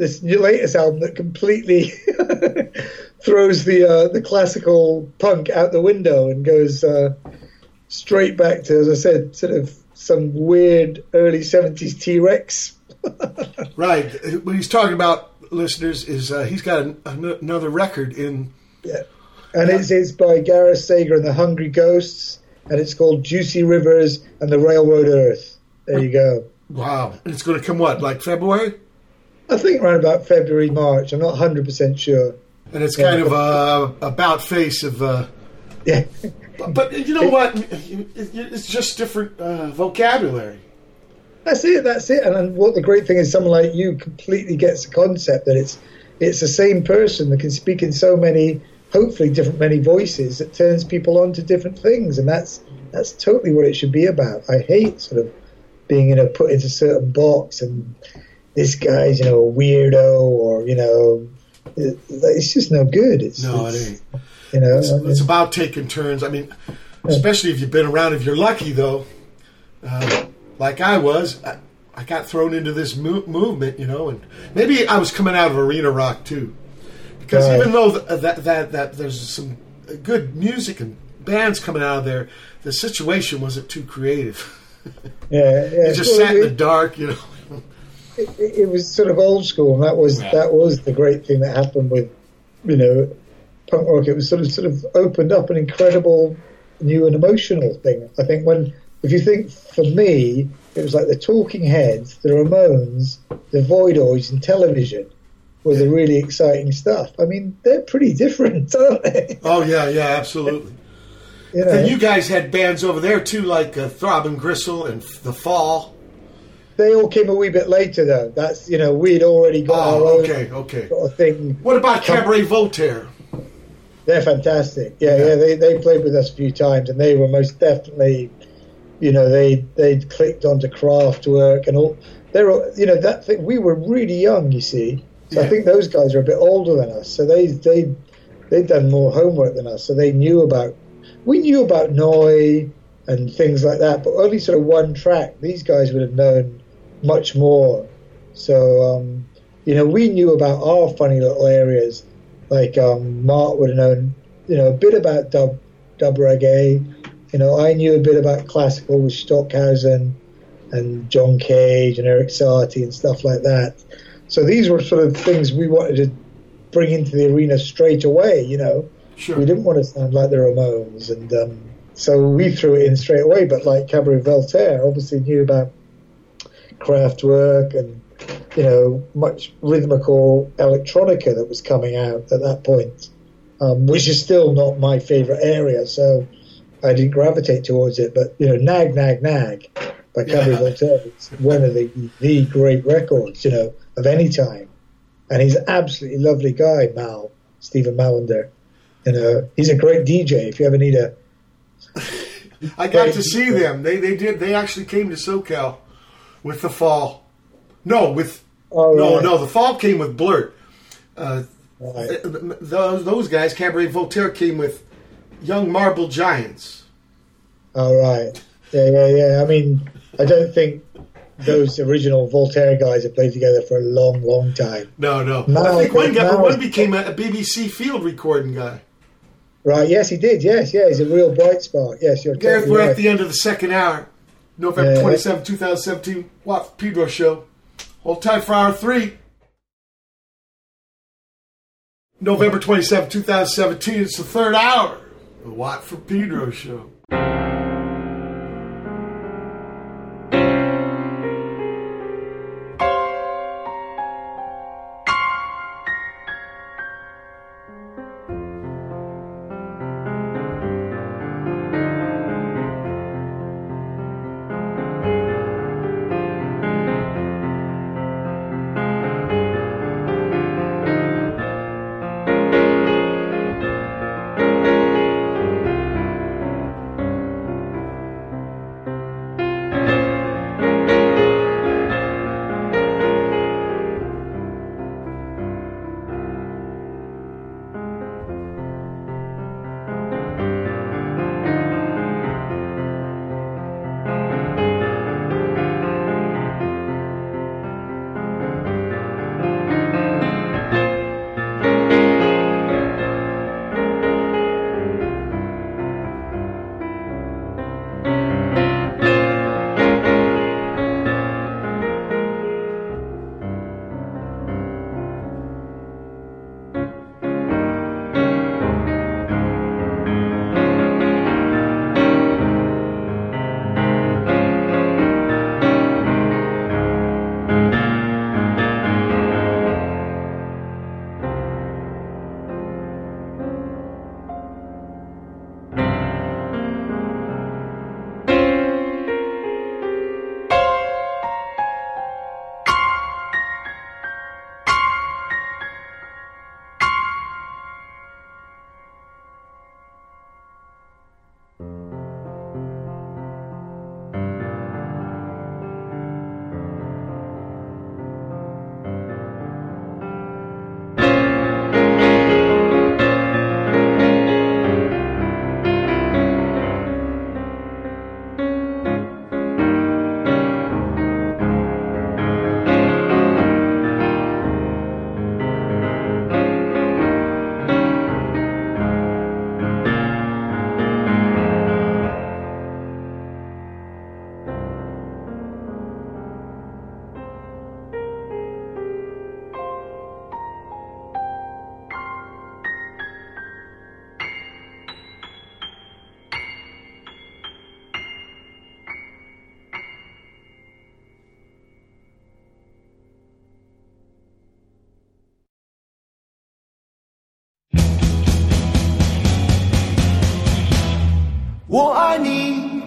this new latest album that completely throws the uh, the classical punk out the window and goes uh, straight back to, as I said, sort of some weird early seventies T Rex. Right. What he's talking about, listeners, is uh, he's got an, an, another record in. Yeah, and it's it's by Gareth Sager and the Hungry Ghosts, and it's called Juicy Rivers and the Railroad Earth. There you go. Wow. And it's going to come what, like February? I think around about February, March. I'm not 100 percent sure. And it's kind of a about face of. Uh, Yeah, but you know what? It's just different uh, vocabulary. that's it. That's it. And, and what the great thing is, someone like you completely gets the concept that it's it's the same person that can speak in so many, hopefully different many voices that turns people on to different things, and that's that's totally what it should be about. I hate sort of being you know put into a certain box and this guy's you know a weirdo or you know it, it's just no good. It's, No, it ain't. You know, It's, it's about taking turns. I mean, especially if you've been around. If you're lucky, though, uh, like I was, I, I got thrown into this mo- movement, you know, and maybe I was coming out of arena rock too, because Right. even though th- that that that there's some good music and bands coming out of there, the situation wasn't too creative. yeah, yeah. You just Well, sat in the dark, you know. It, it was sort of old school, and that was Yeah. that was the great thing that happened with you know punk rock. It was sort of sort of opened up an incredible new and emotional thing. I think when if you think for me, it was like the Talking Heads, the Ramones, the Voidoids, and television were the really exciting stuff. I mean, they're pretty different, aren't they? Oh yeah, yeah, absolutely. You know, And you guys had bands over there too, like uh, Throbbing Gristle and F- The Fall. They all came a wee bit later, though. That's you know we'd already got ah, our Oh, own okay, okay. sort of thing. What about um, Cabaret Voltaire? They're fantastic. Yeah, Yeah. yeah. They they played with us a few times, and they were most definitely, you know, they they clicked onto Kraftwerk and all. They were, you know, that thing. We were really young, you see. So I think those guys are a bit older than us. So they they they'd done more homework than us. So they knew about. We knew about Neu and things like that, but only sort of one track. These guys would have known much more. So um, you know, we knew about our funny little areas like um, Mark would have known, you know, a bit about dub dub reggae. You know, I knew a bit about classical with Stockhausen and John Cage and Eric Satie and stuff like that. So these were sort of things we wanted to bring into the arena straight away. You know, Sure. we didn't want to sound like the Ramones, and um, so we threw it in straight away. But like Cabaret Voltaire, obviously knew about Kraftwerk and you know much rhythmical electronica that was coming out at that point, um, which is still not my favorite area. So I didn't gravitate towards it. But you know, Nag Nag Nag by Cabaret Yeah. Voltaire is one of the the great records you know of any time, and he's an absolutely lovely guy, Mal Stephen Mallinder. You know, he's a great DJ. If you ever need a I got to see them. They they did. They actually came to SoCal with the Fall. No, with Oh, no right. no. The Fall came with Blurt. Uh, Right. th- th- those those guys, Cabaret Voltaire, came with Young Marble Giants. All right. Yeah, yeah, yeah. I mean, I don't think those original Voltaire guys have played together for a long, long time. No, no. No, I think one guy, no. one became a, BBC field recording guy. Right? Yes, he did. Yes, yeah. He's a real bright spark. Yes, you're Gareth, totally we're right. at the end of the second hour. November Yeah. twenty seventh, 2017. Watt Pedro Show. Hold tight for hour three. November twenty seventh, 2017. It's the third hour. The Watt from Pedro Show.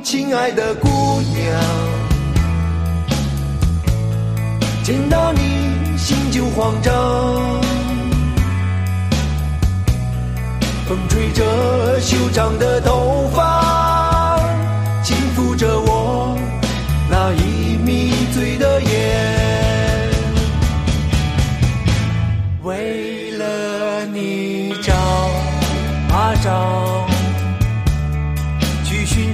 亲爱的姑娘。见到你心就慌张，风吹着修长的头发，轻抚着我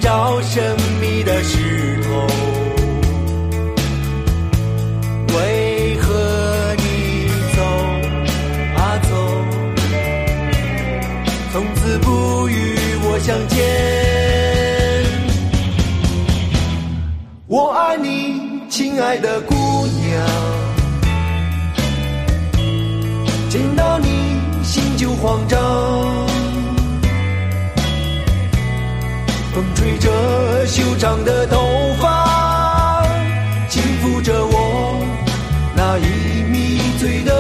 去寻找神秘的石头。为何你走啊走，从此不与我相见？我爱你，亲爱的姑娘。见到你心就慌张，风吹着修长的头发，轻抚着我那已迷醉的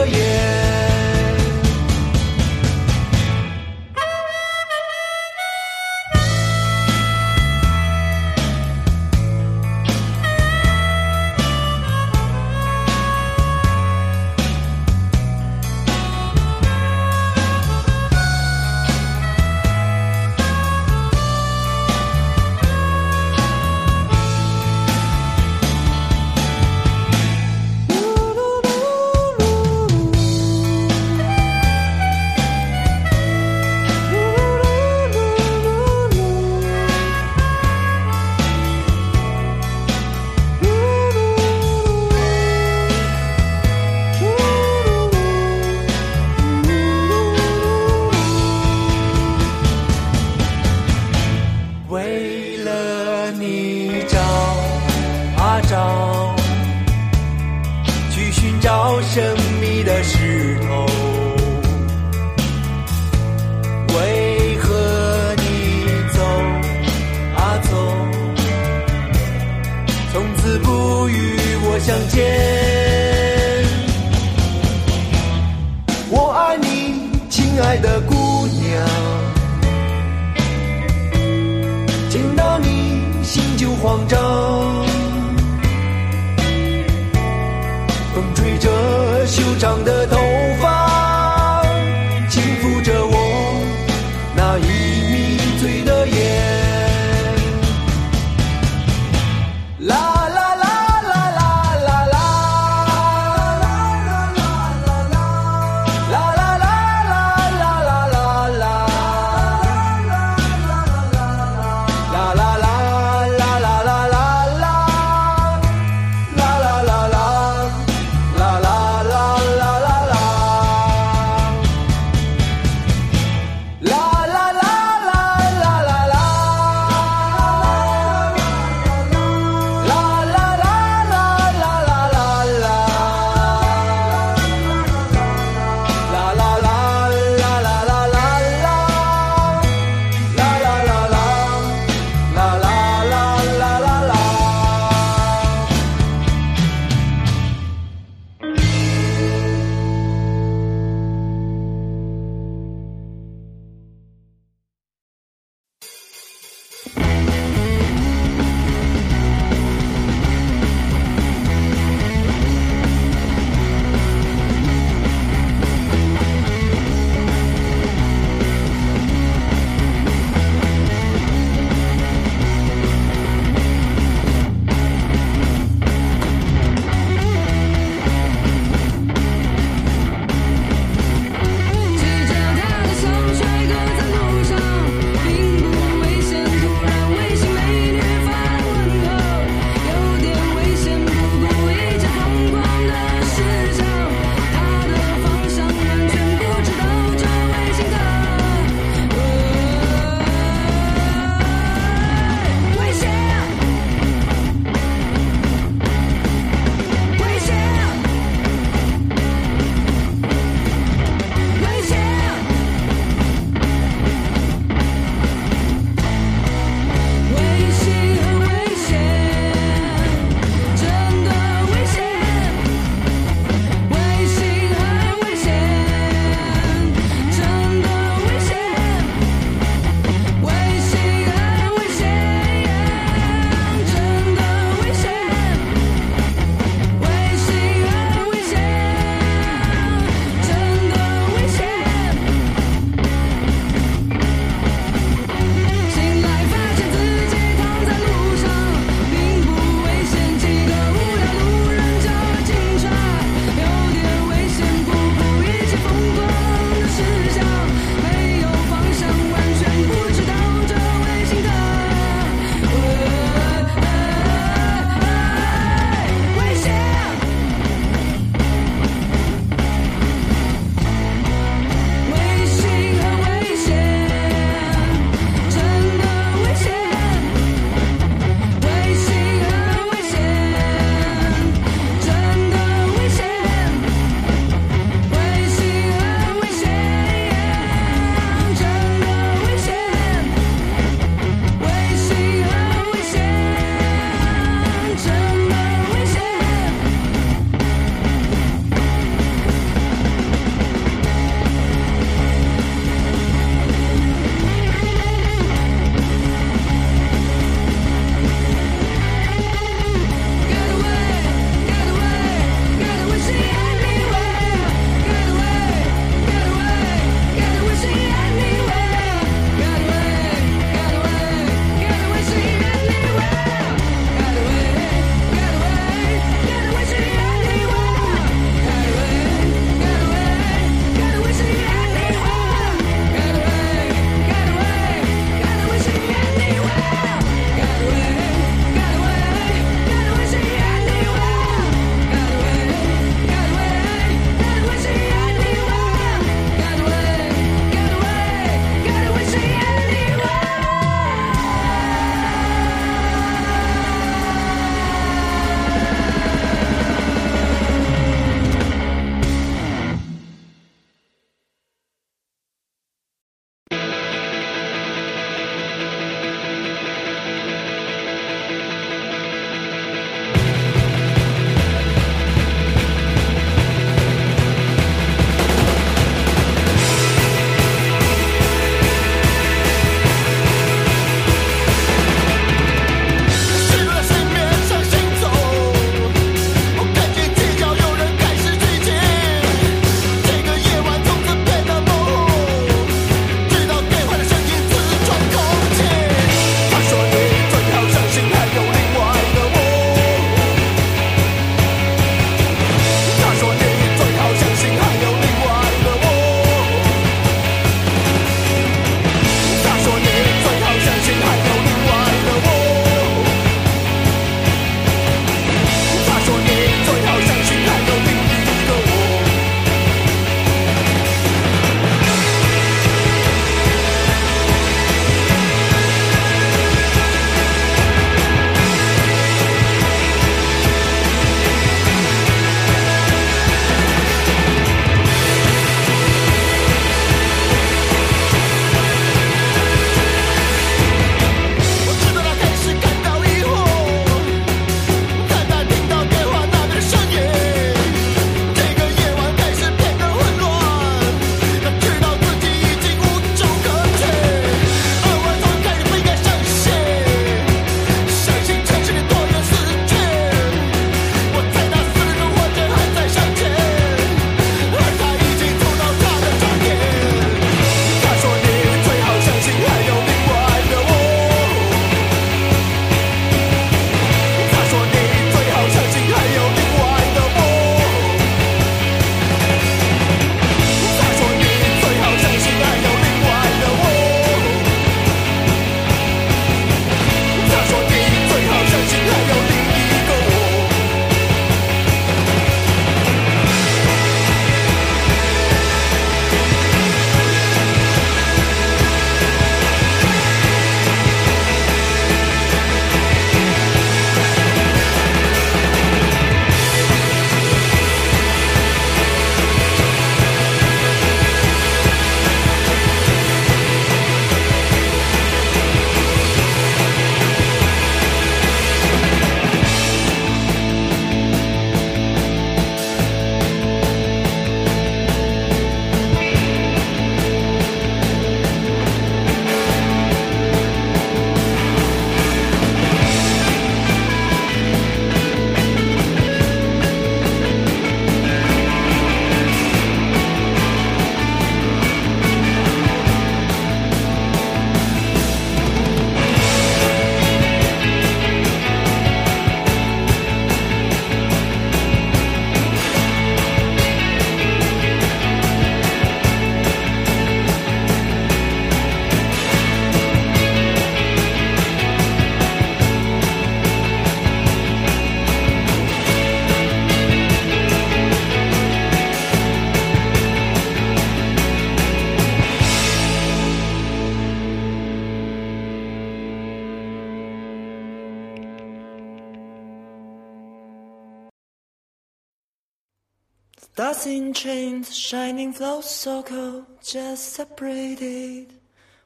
us in chains, shining flow so cold, just separated.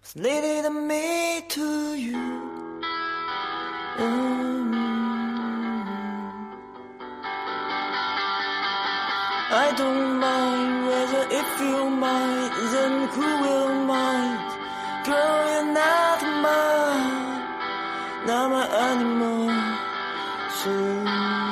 Was leading me to you. Mm. I don't mind whether if you mind, then who will mind? Girl, you're not mine, not my animal. So.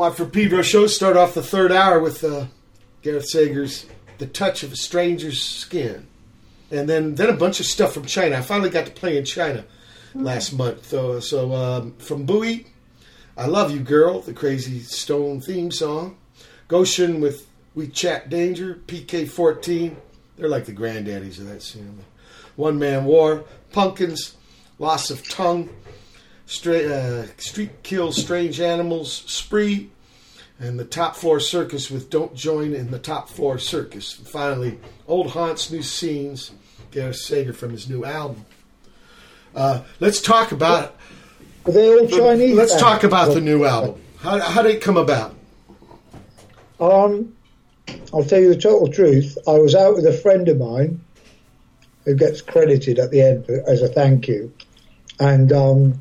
Watt from Pedro show start off the third hour with uh, Gareth Sager's "The Touch of a Stranger's Skin," and then then a bunch of stuff from China. I finally got to play in China last month. So, so um, from Buyi, "I Love You Girl," the Crazy Stone theme song. Goushen with "WeChat Danger," PK14. They're like the granddaddies of that scene. One Man War, Pumpkins, Loss of Tongue, Stra- uh, Street Kill Strange Animals, Spree, and the Top Floor Circus with Don't Join in the Top Floor Circus. And finally, Old Haunts, New Scenes, Gareth Sager from his new album. Uh, let's talk about. Were they all Chinese? Let's bands? talk about the new album. How, how did it come about? Um, I'll tell you the total truth. I was out with a friend of mine who gets credited at the end as a thank you, and um,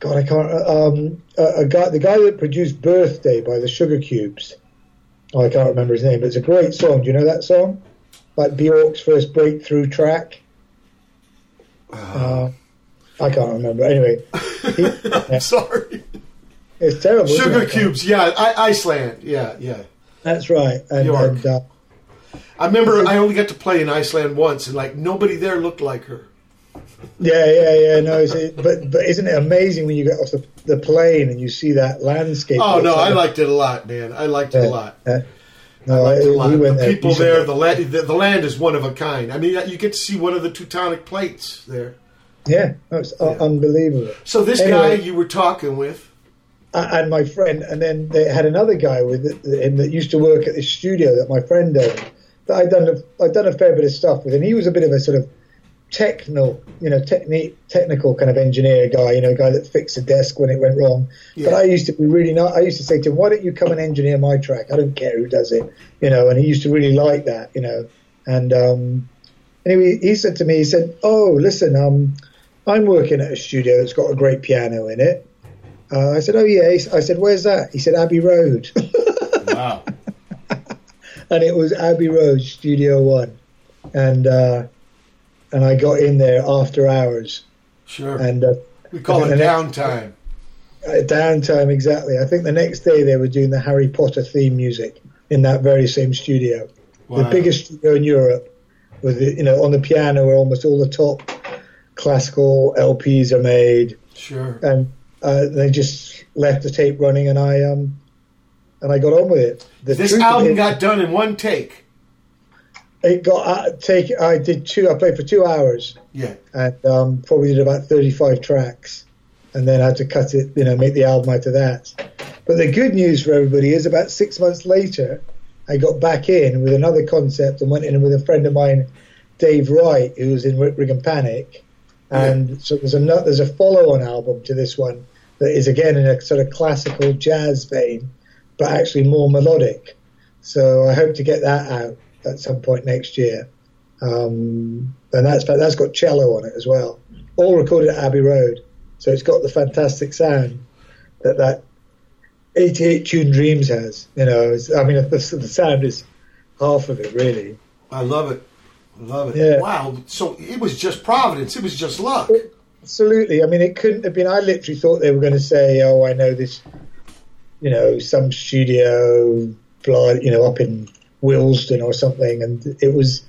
God, I can't. Um, a, a guy, the guy that produced "Birthday" by the Sugar Cubes. Oh, I can't remember his name, but it's a great song. Do you know that song? Like Bjork's first breakthrough track. Uh, I can't remember. Anyway, he- Sorry. it's terrible. Sugar it? Cubes, yeah. I, Iceland, yeah, yeah. That's right. And, Bjork. and uh, I remember I only got to play in Iceland once, and like nobody there looked like her. Yeah, yeah, yeah. No, it's, it, but but isn't it amazing when you get off the, the plane and you see that landscape? Oh no, I liked it a lot, man. I liked it a Yeah, lot. yeah. I No, liked it a lot. we The there. people there, the land, the, the land is one of a kind. I mean, you get to see one of the Teutonic plates there. Yeah, no, it's uh, unbelievable. So this Anyway. guy you were talking with, and my friend, and then they had another guy with him that used to work at this studio that my friend owned. That I'd done a, I'd done a fair bit of stuff with, and he was a bit of a sort of technical, you know, technique, technical kind of engineer guy, you know, guy that fixed a desk when it went wrong. But I used to be really not. I used to say to him, "Why don't you come and engineer my track? I don't care who does it," you know. And he used to really like that, you know. And um, anyway, he said to me, he said, "Oh, listen, um, I'm working at a studio that's got a great piano in it." Uh, I said, "Oh yeah." I said, "Where's that?" He said, "Abbey Road," wow, and it was Abbey Road Studio One, and uh, and I got in there after hours, sure, and uh, we call it downtime. uh, downtime exactly. I think the next day they were doing the Harry Potter theme music in that very same studio, the biggest studio in Europe. With the, you know on the piano where almost all the top classical LPs are made, Sure, and uh, they just left the tape running, and I um and I got on with it. The this album got done in one take. It got uh, take. I did two. I played for two hours Yeah, and um, probably did about thirty-five tracks, and then I had to cut it. You know, make the album out of that. But the good news for everybody is about six months later, I got back in with another concept and went in with a friend of mine, Dave Wright, who was in Rip Rig and Panic. And so there's a there's a follow-on album to this one that is again in a sort of classical jazz vein, but actually more melodic. So I hope to get that out at some point next year. Um, and that's that's got cello on it as well, all recorded at Abbey Road. So it's got the fantastic sound that that 88 Tuned Dreams has. You know, it's, I mean, the, the sound is half of it really. I love it. I love it. Yeah. Wow. So it was just providence. It was just luck. Absolutely. I mean, it couldn't have been. I literally thought they were going to say, "Oh, I know this," you know, some studio, fly, you know, up in Willesden or something, and it was,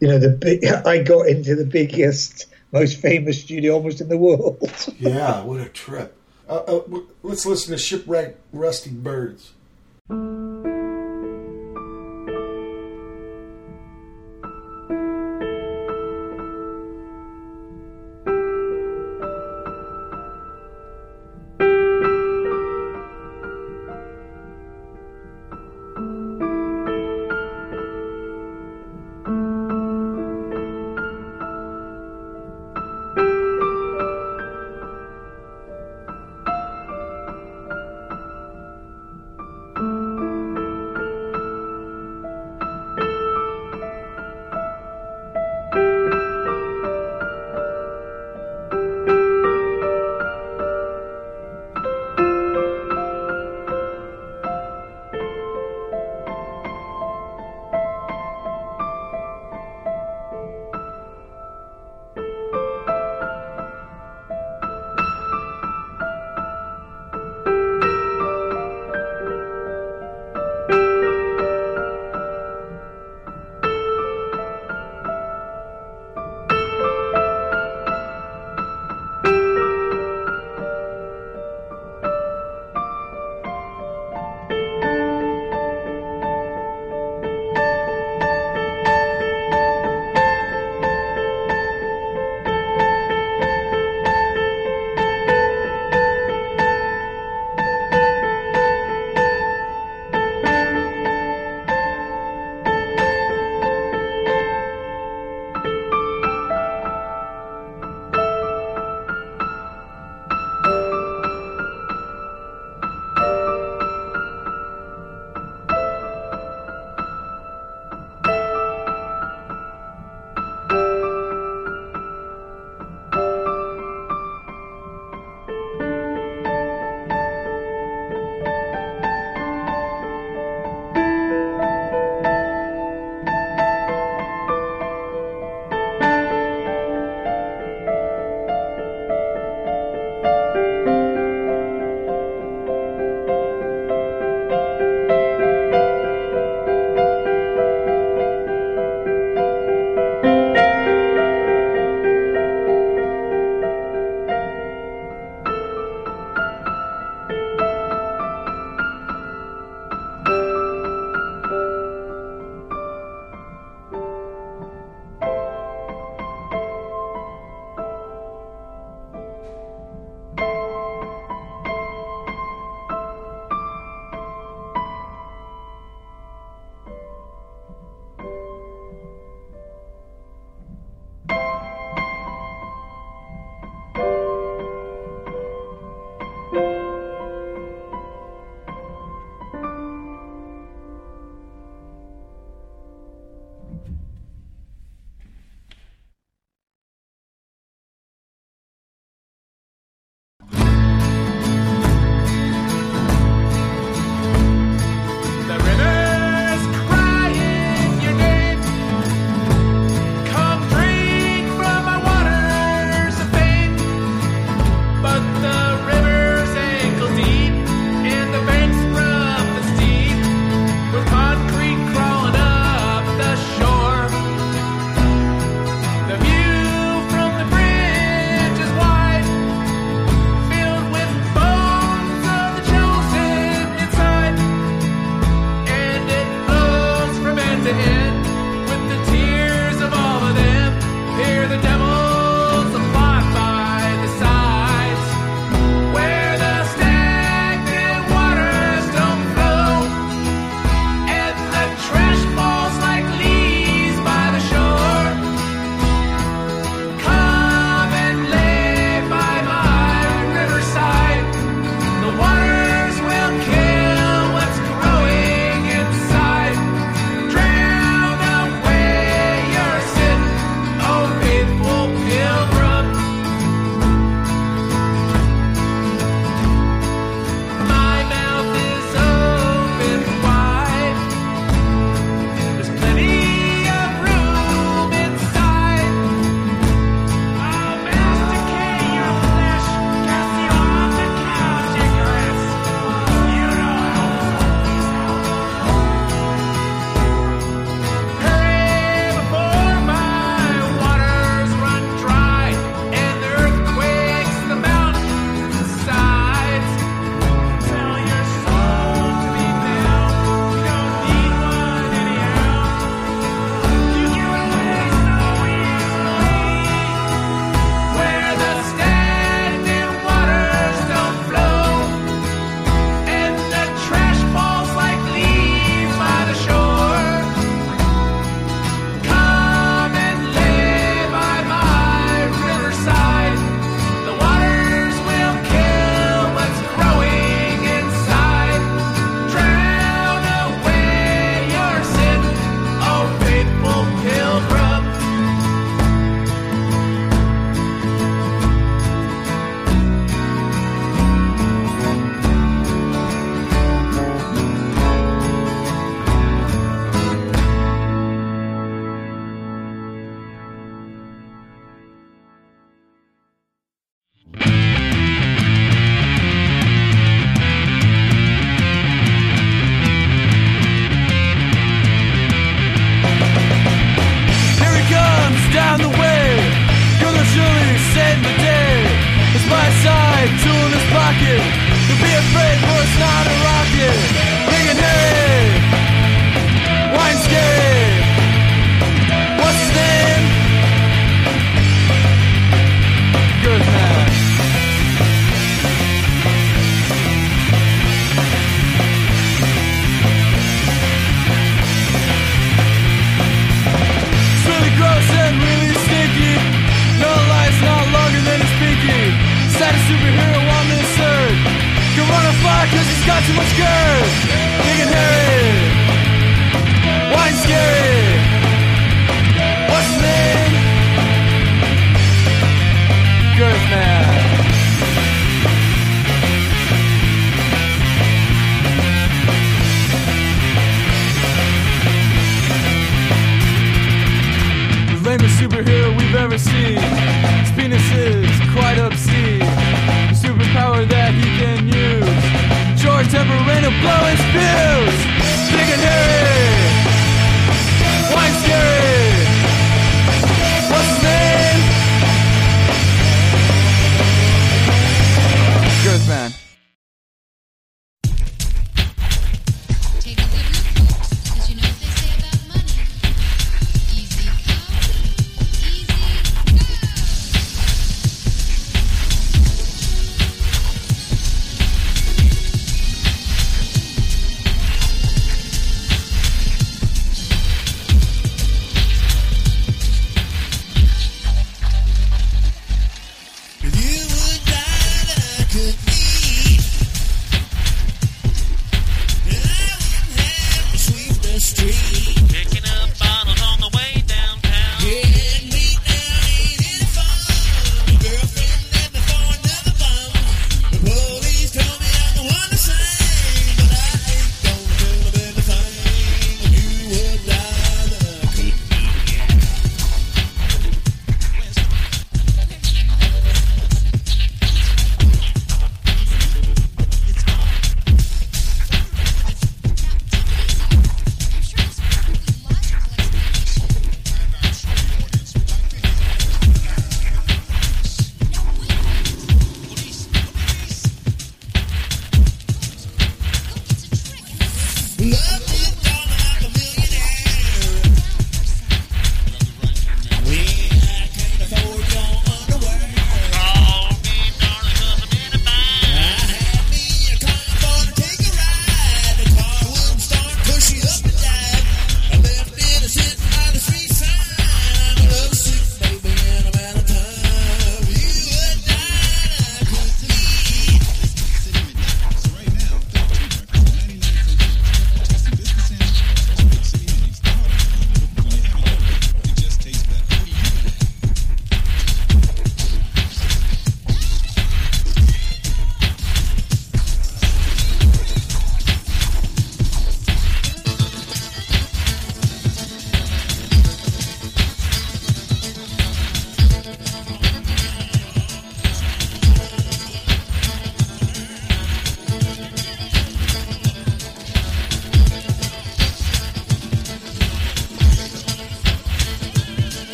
you know, the big. I got into the biggest, most famous studio almost in the world. Yeah, what a trip. Uh, uh, let's listen to Shipwrecked Rusty Birds.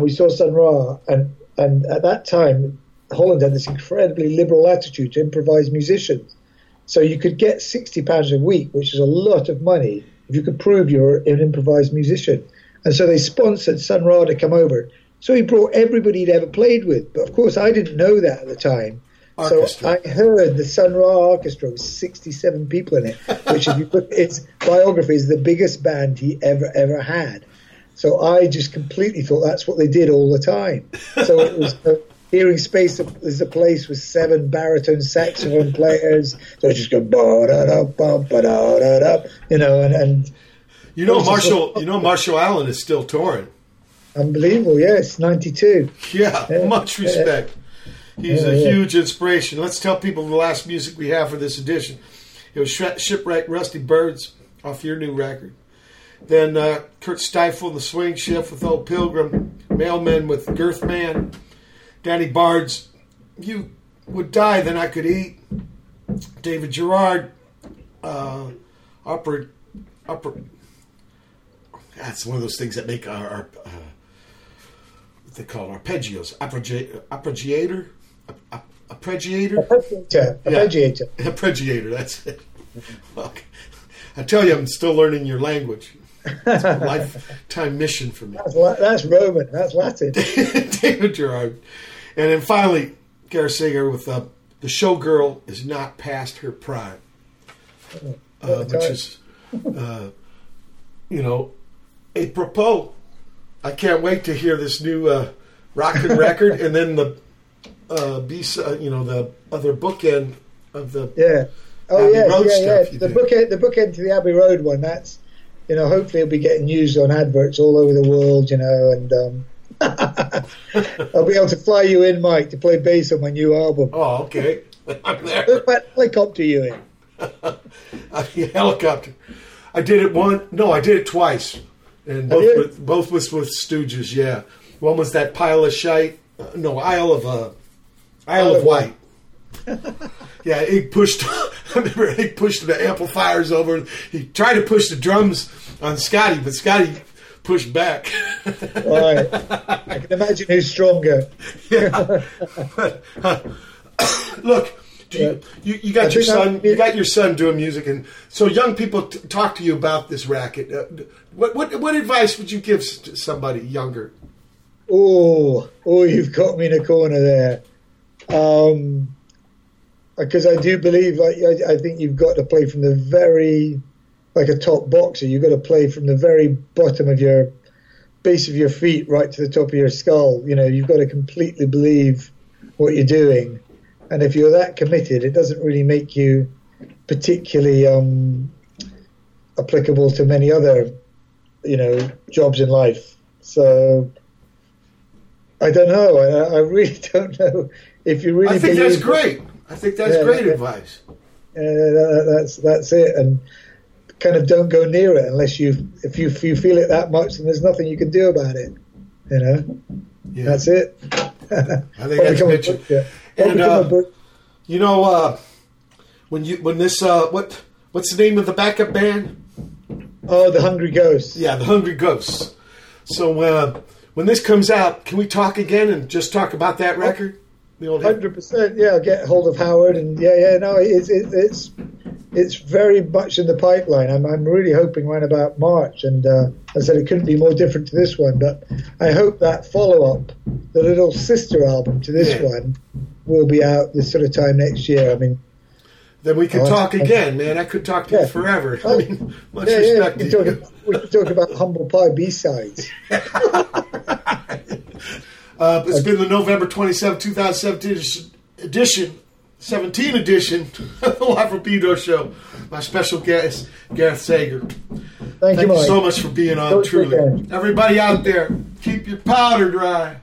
And we saw Sun Ra, and and at that time, Holland had this incredibly liberal attitude to improvised musicians. So you could get sixty pounds a week, which is a lot of money, if you could prove you're an improvised musician. And so they sponsored Sun Ra to come over. So he brought everybody he'd ever played with. But of course, I didn't know that at the time. So I heard the Sun Ra Orchestra with 67 people in it, which, if you put its biography, is the biggest band he ever, ever had. So I just completely thought that's what they did all the time. So it was uh, hearing space. is a place with seven baritone saxophone players. So it's just go ba da da ba ba da da da, you know, and, and You know it was just Marshall. You know Marshall Allen is still touring. unbelievable. Yes, 92. Yeah, Yeah, much respect. He's Yeah, a yeah. huge inspiration. Let's tell people the last music we have for this edition. It was Shipwrecked Rusty Birds off your new record. Then uh, Kurt Stifle, and The Swing Shift with Old Pilgrim, Mailmen with Girth Man, Danny Barnes You Would Die, Then I Could Eat, David Gerard, uh, Upper, Upper, that's one of those things that make our, our uh, what they call arpeggios, Arpeggi- arpeggiator, arpeggiator, Arpeggiator, arpeggiator. arpeggiator. That's it. Okay. I tell you, I'm still learning your language. It's a lifetime mission for me. That's, that's Roman. That's Latin. David Gerard, and then finally Sager with uh, the showgirl is not past her prime, uh, which is, uh, you know, apropos. I can't wait to hear this new uh, rockin' record, and then the uh, B, uh, you know, the other bookend of the Yeah. Oh Abbey yeah, Road yeah, yeah. The book, the bookend to the Abbey Road one. That's you know, hopefully it'll be getting used on adverts all over the world. You know, and um, I'll be able to fly you in, Mike, to play bass on my new album. Oh, okay. I'm there. But helicopter you in. a helicopter. I did it one. No, I did it twice, and both with both was with Stooges. Yeah, one was that pile of shite. Uh, no, Isle of uh, Isle of Wight. yeah, he pushed. I remember he pushed the amplifiers over. He tried to push the drums on Scotty, but Scotty pushed back. Right. I can imagine who's stronger. Yeah. Look, do you, you you got I your son. You got your son doing music, and so young people t- talk to you about this racket. Uh, what what what advice would you give somebody younger? Oh, oh, you've got me in a corner there. Um, because I do believe, like, I, I think you've got to play from the very, like a top boxer. You've got to play from the very bottom of your base of your feet right to the top of your skull. You know, you've got to completely believe what you're doing, and if you're that committed, it doesn't really make you particularly um, applicable to many other, you know, jobs in life. So I don't know. I, I really don't know if you really. I think that's great. I think that's Yeah, great yeah. advice. Uh, that, that's that's it, and kind of don't go near it unless you if you if you feel it that much, then there's nothing you can do about it. You know, Yeah. that's it. I think that's Mitchell. And uh, you know, uh, when you when this uh, what what's the name of the backup band? Oh, the Hungry Ghosts. Yeah, the Hungry Ghosts. So uh, when this comes out, can we talk again and just talk about that record? Hundred percent. Yeah, I'll get hold of Howard, and yeah, yeah. No, it's it, it's it's very much in the pipeline. I'm I'm really hoping around about March, and uh, I said it couldn't be more different to this one. But I hope that follow up, the little sister album to this Yeah. one, will be out this sort of time next year. I mean, Then we could Oh, talk again, man. I could talk to Yeah. you forever. I mean, much yeah, yeah, respect we to can talk, we can talk about humble pie B sides. Uh, it's been the November 27, 2017 edition- edition, 17 edition of the Live from Show. My special guest, Gareth Sager. Thank, Thank you, you so much for being on, Don't truly. Everybody out there, keep your powder dry.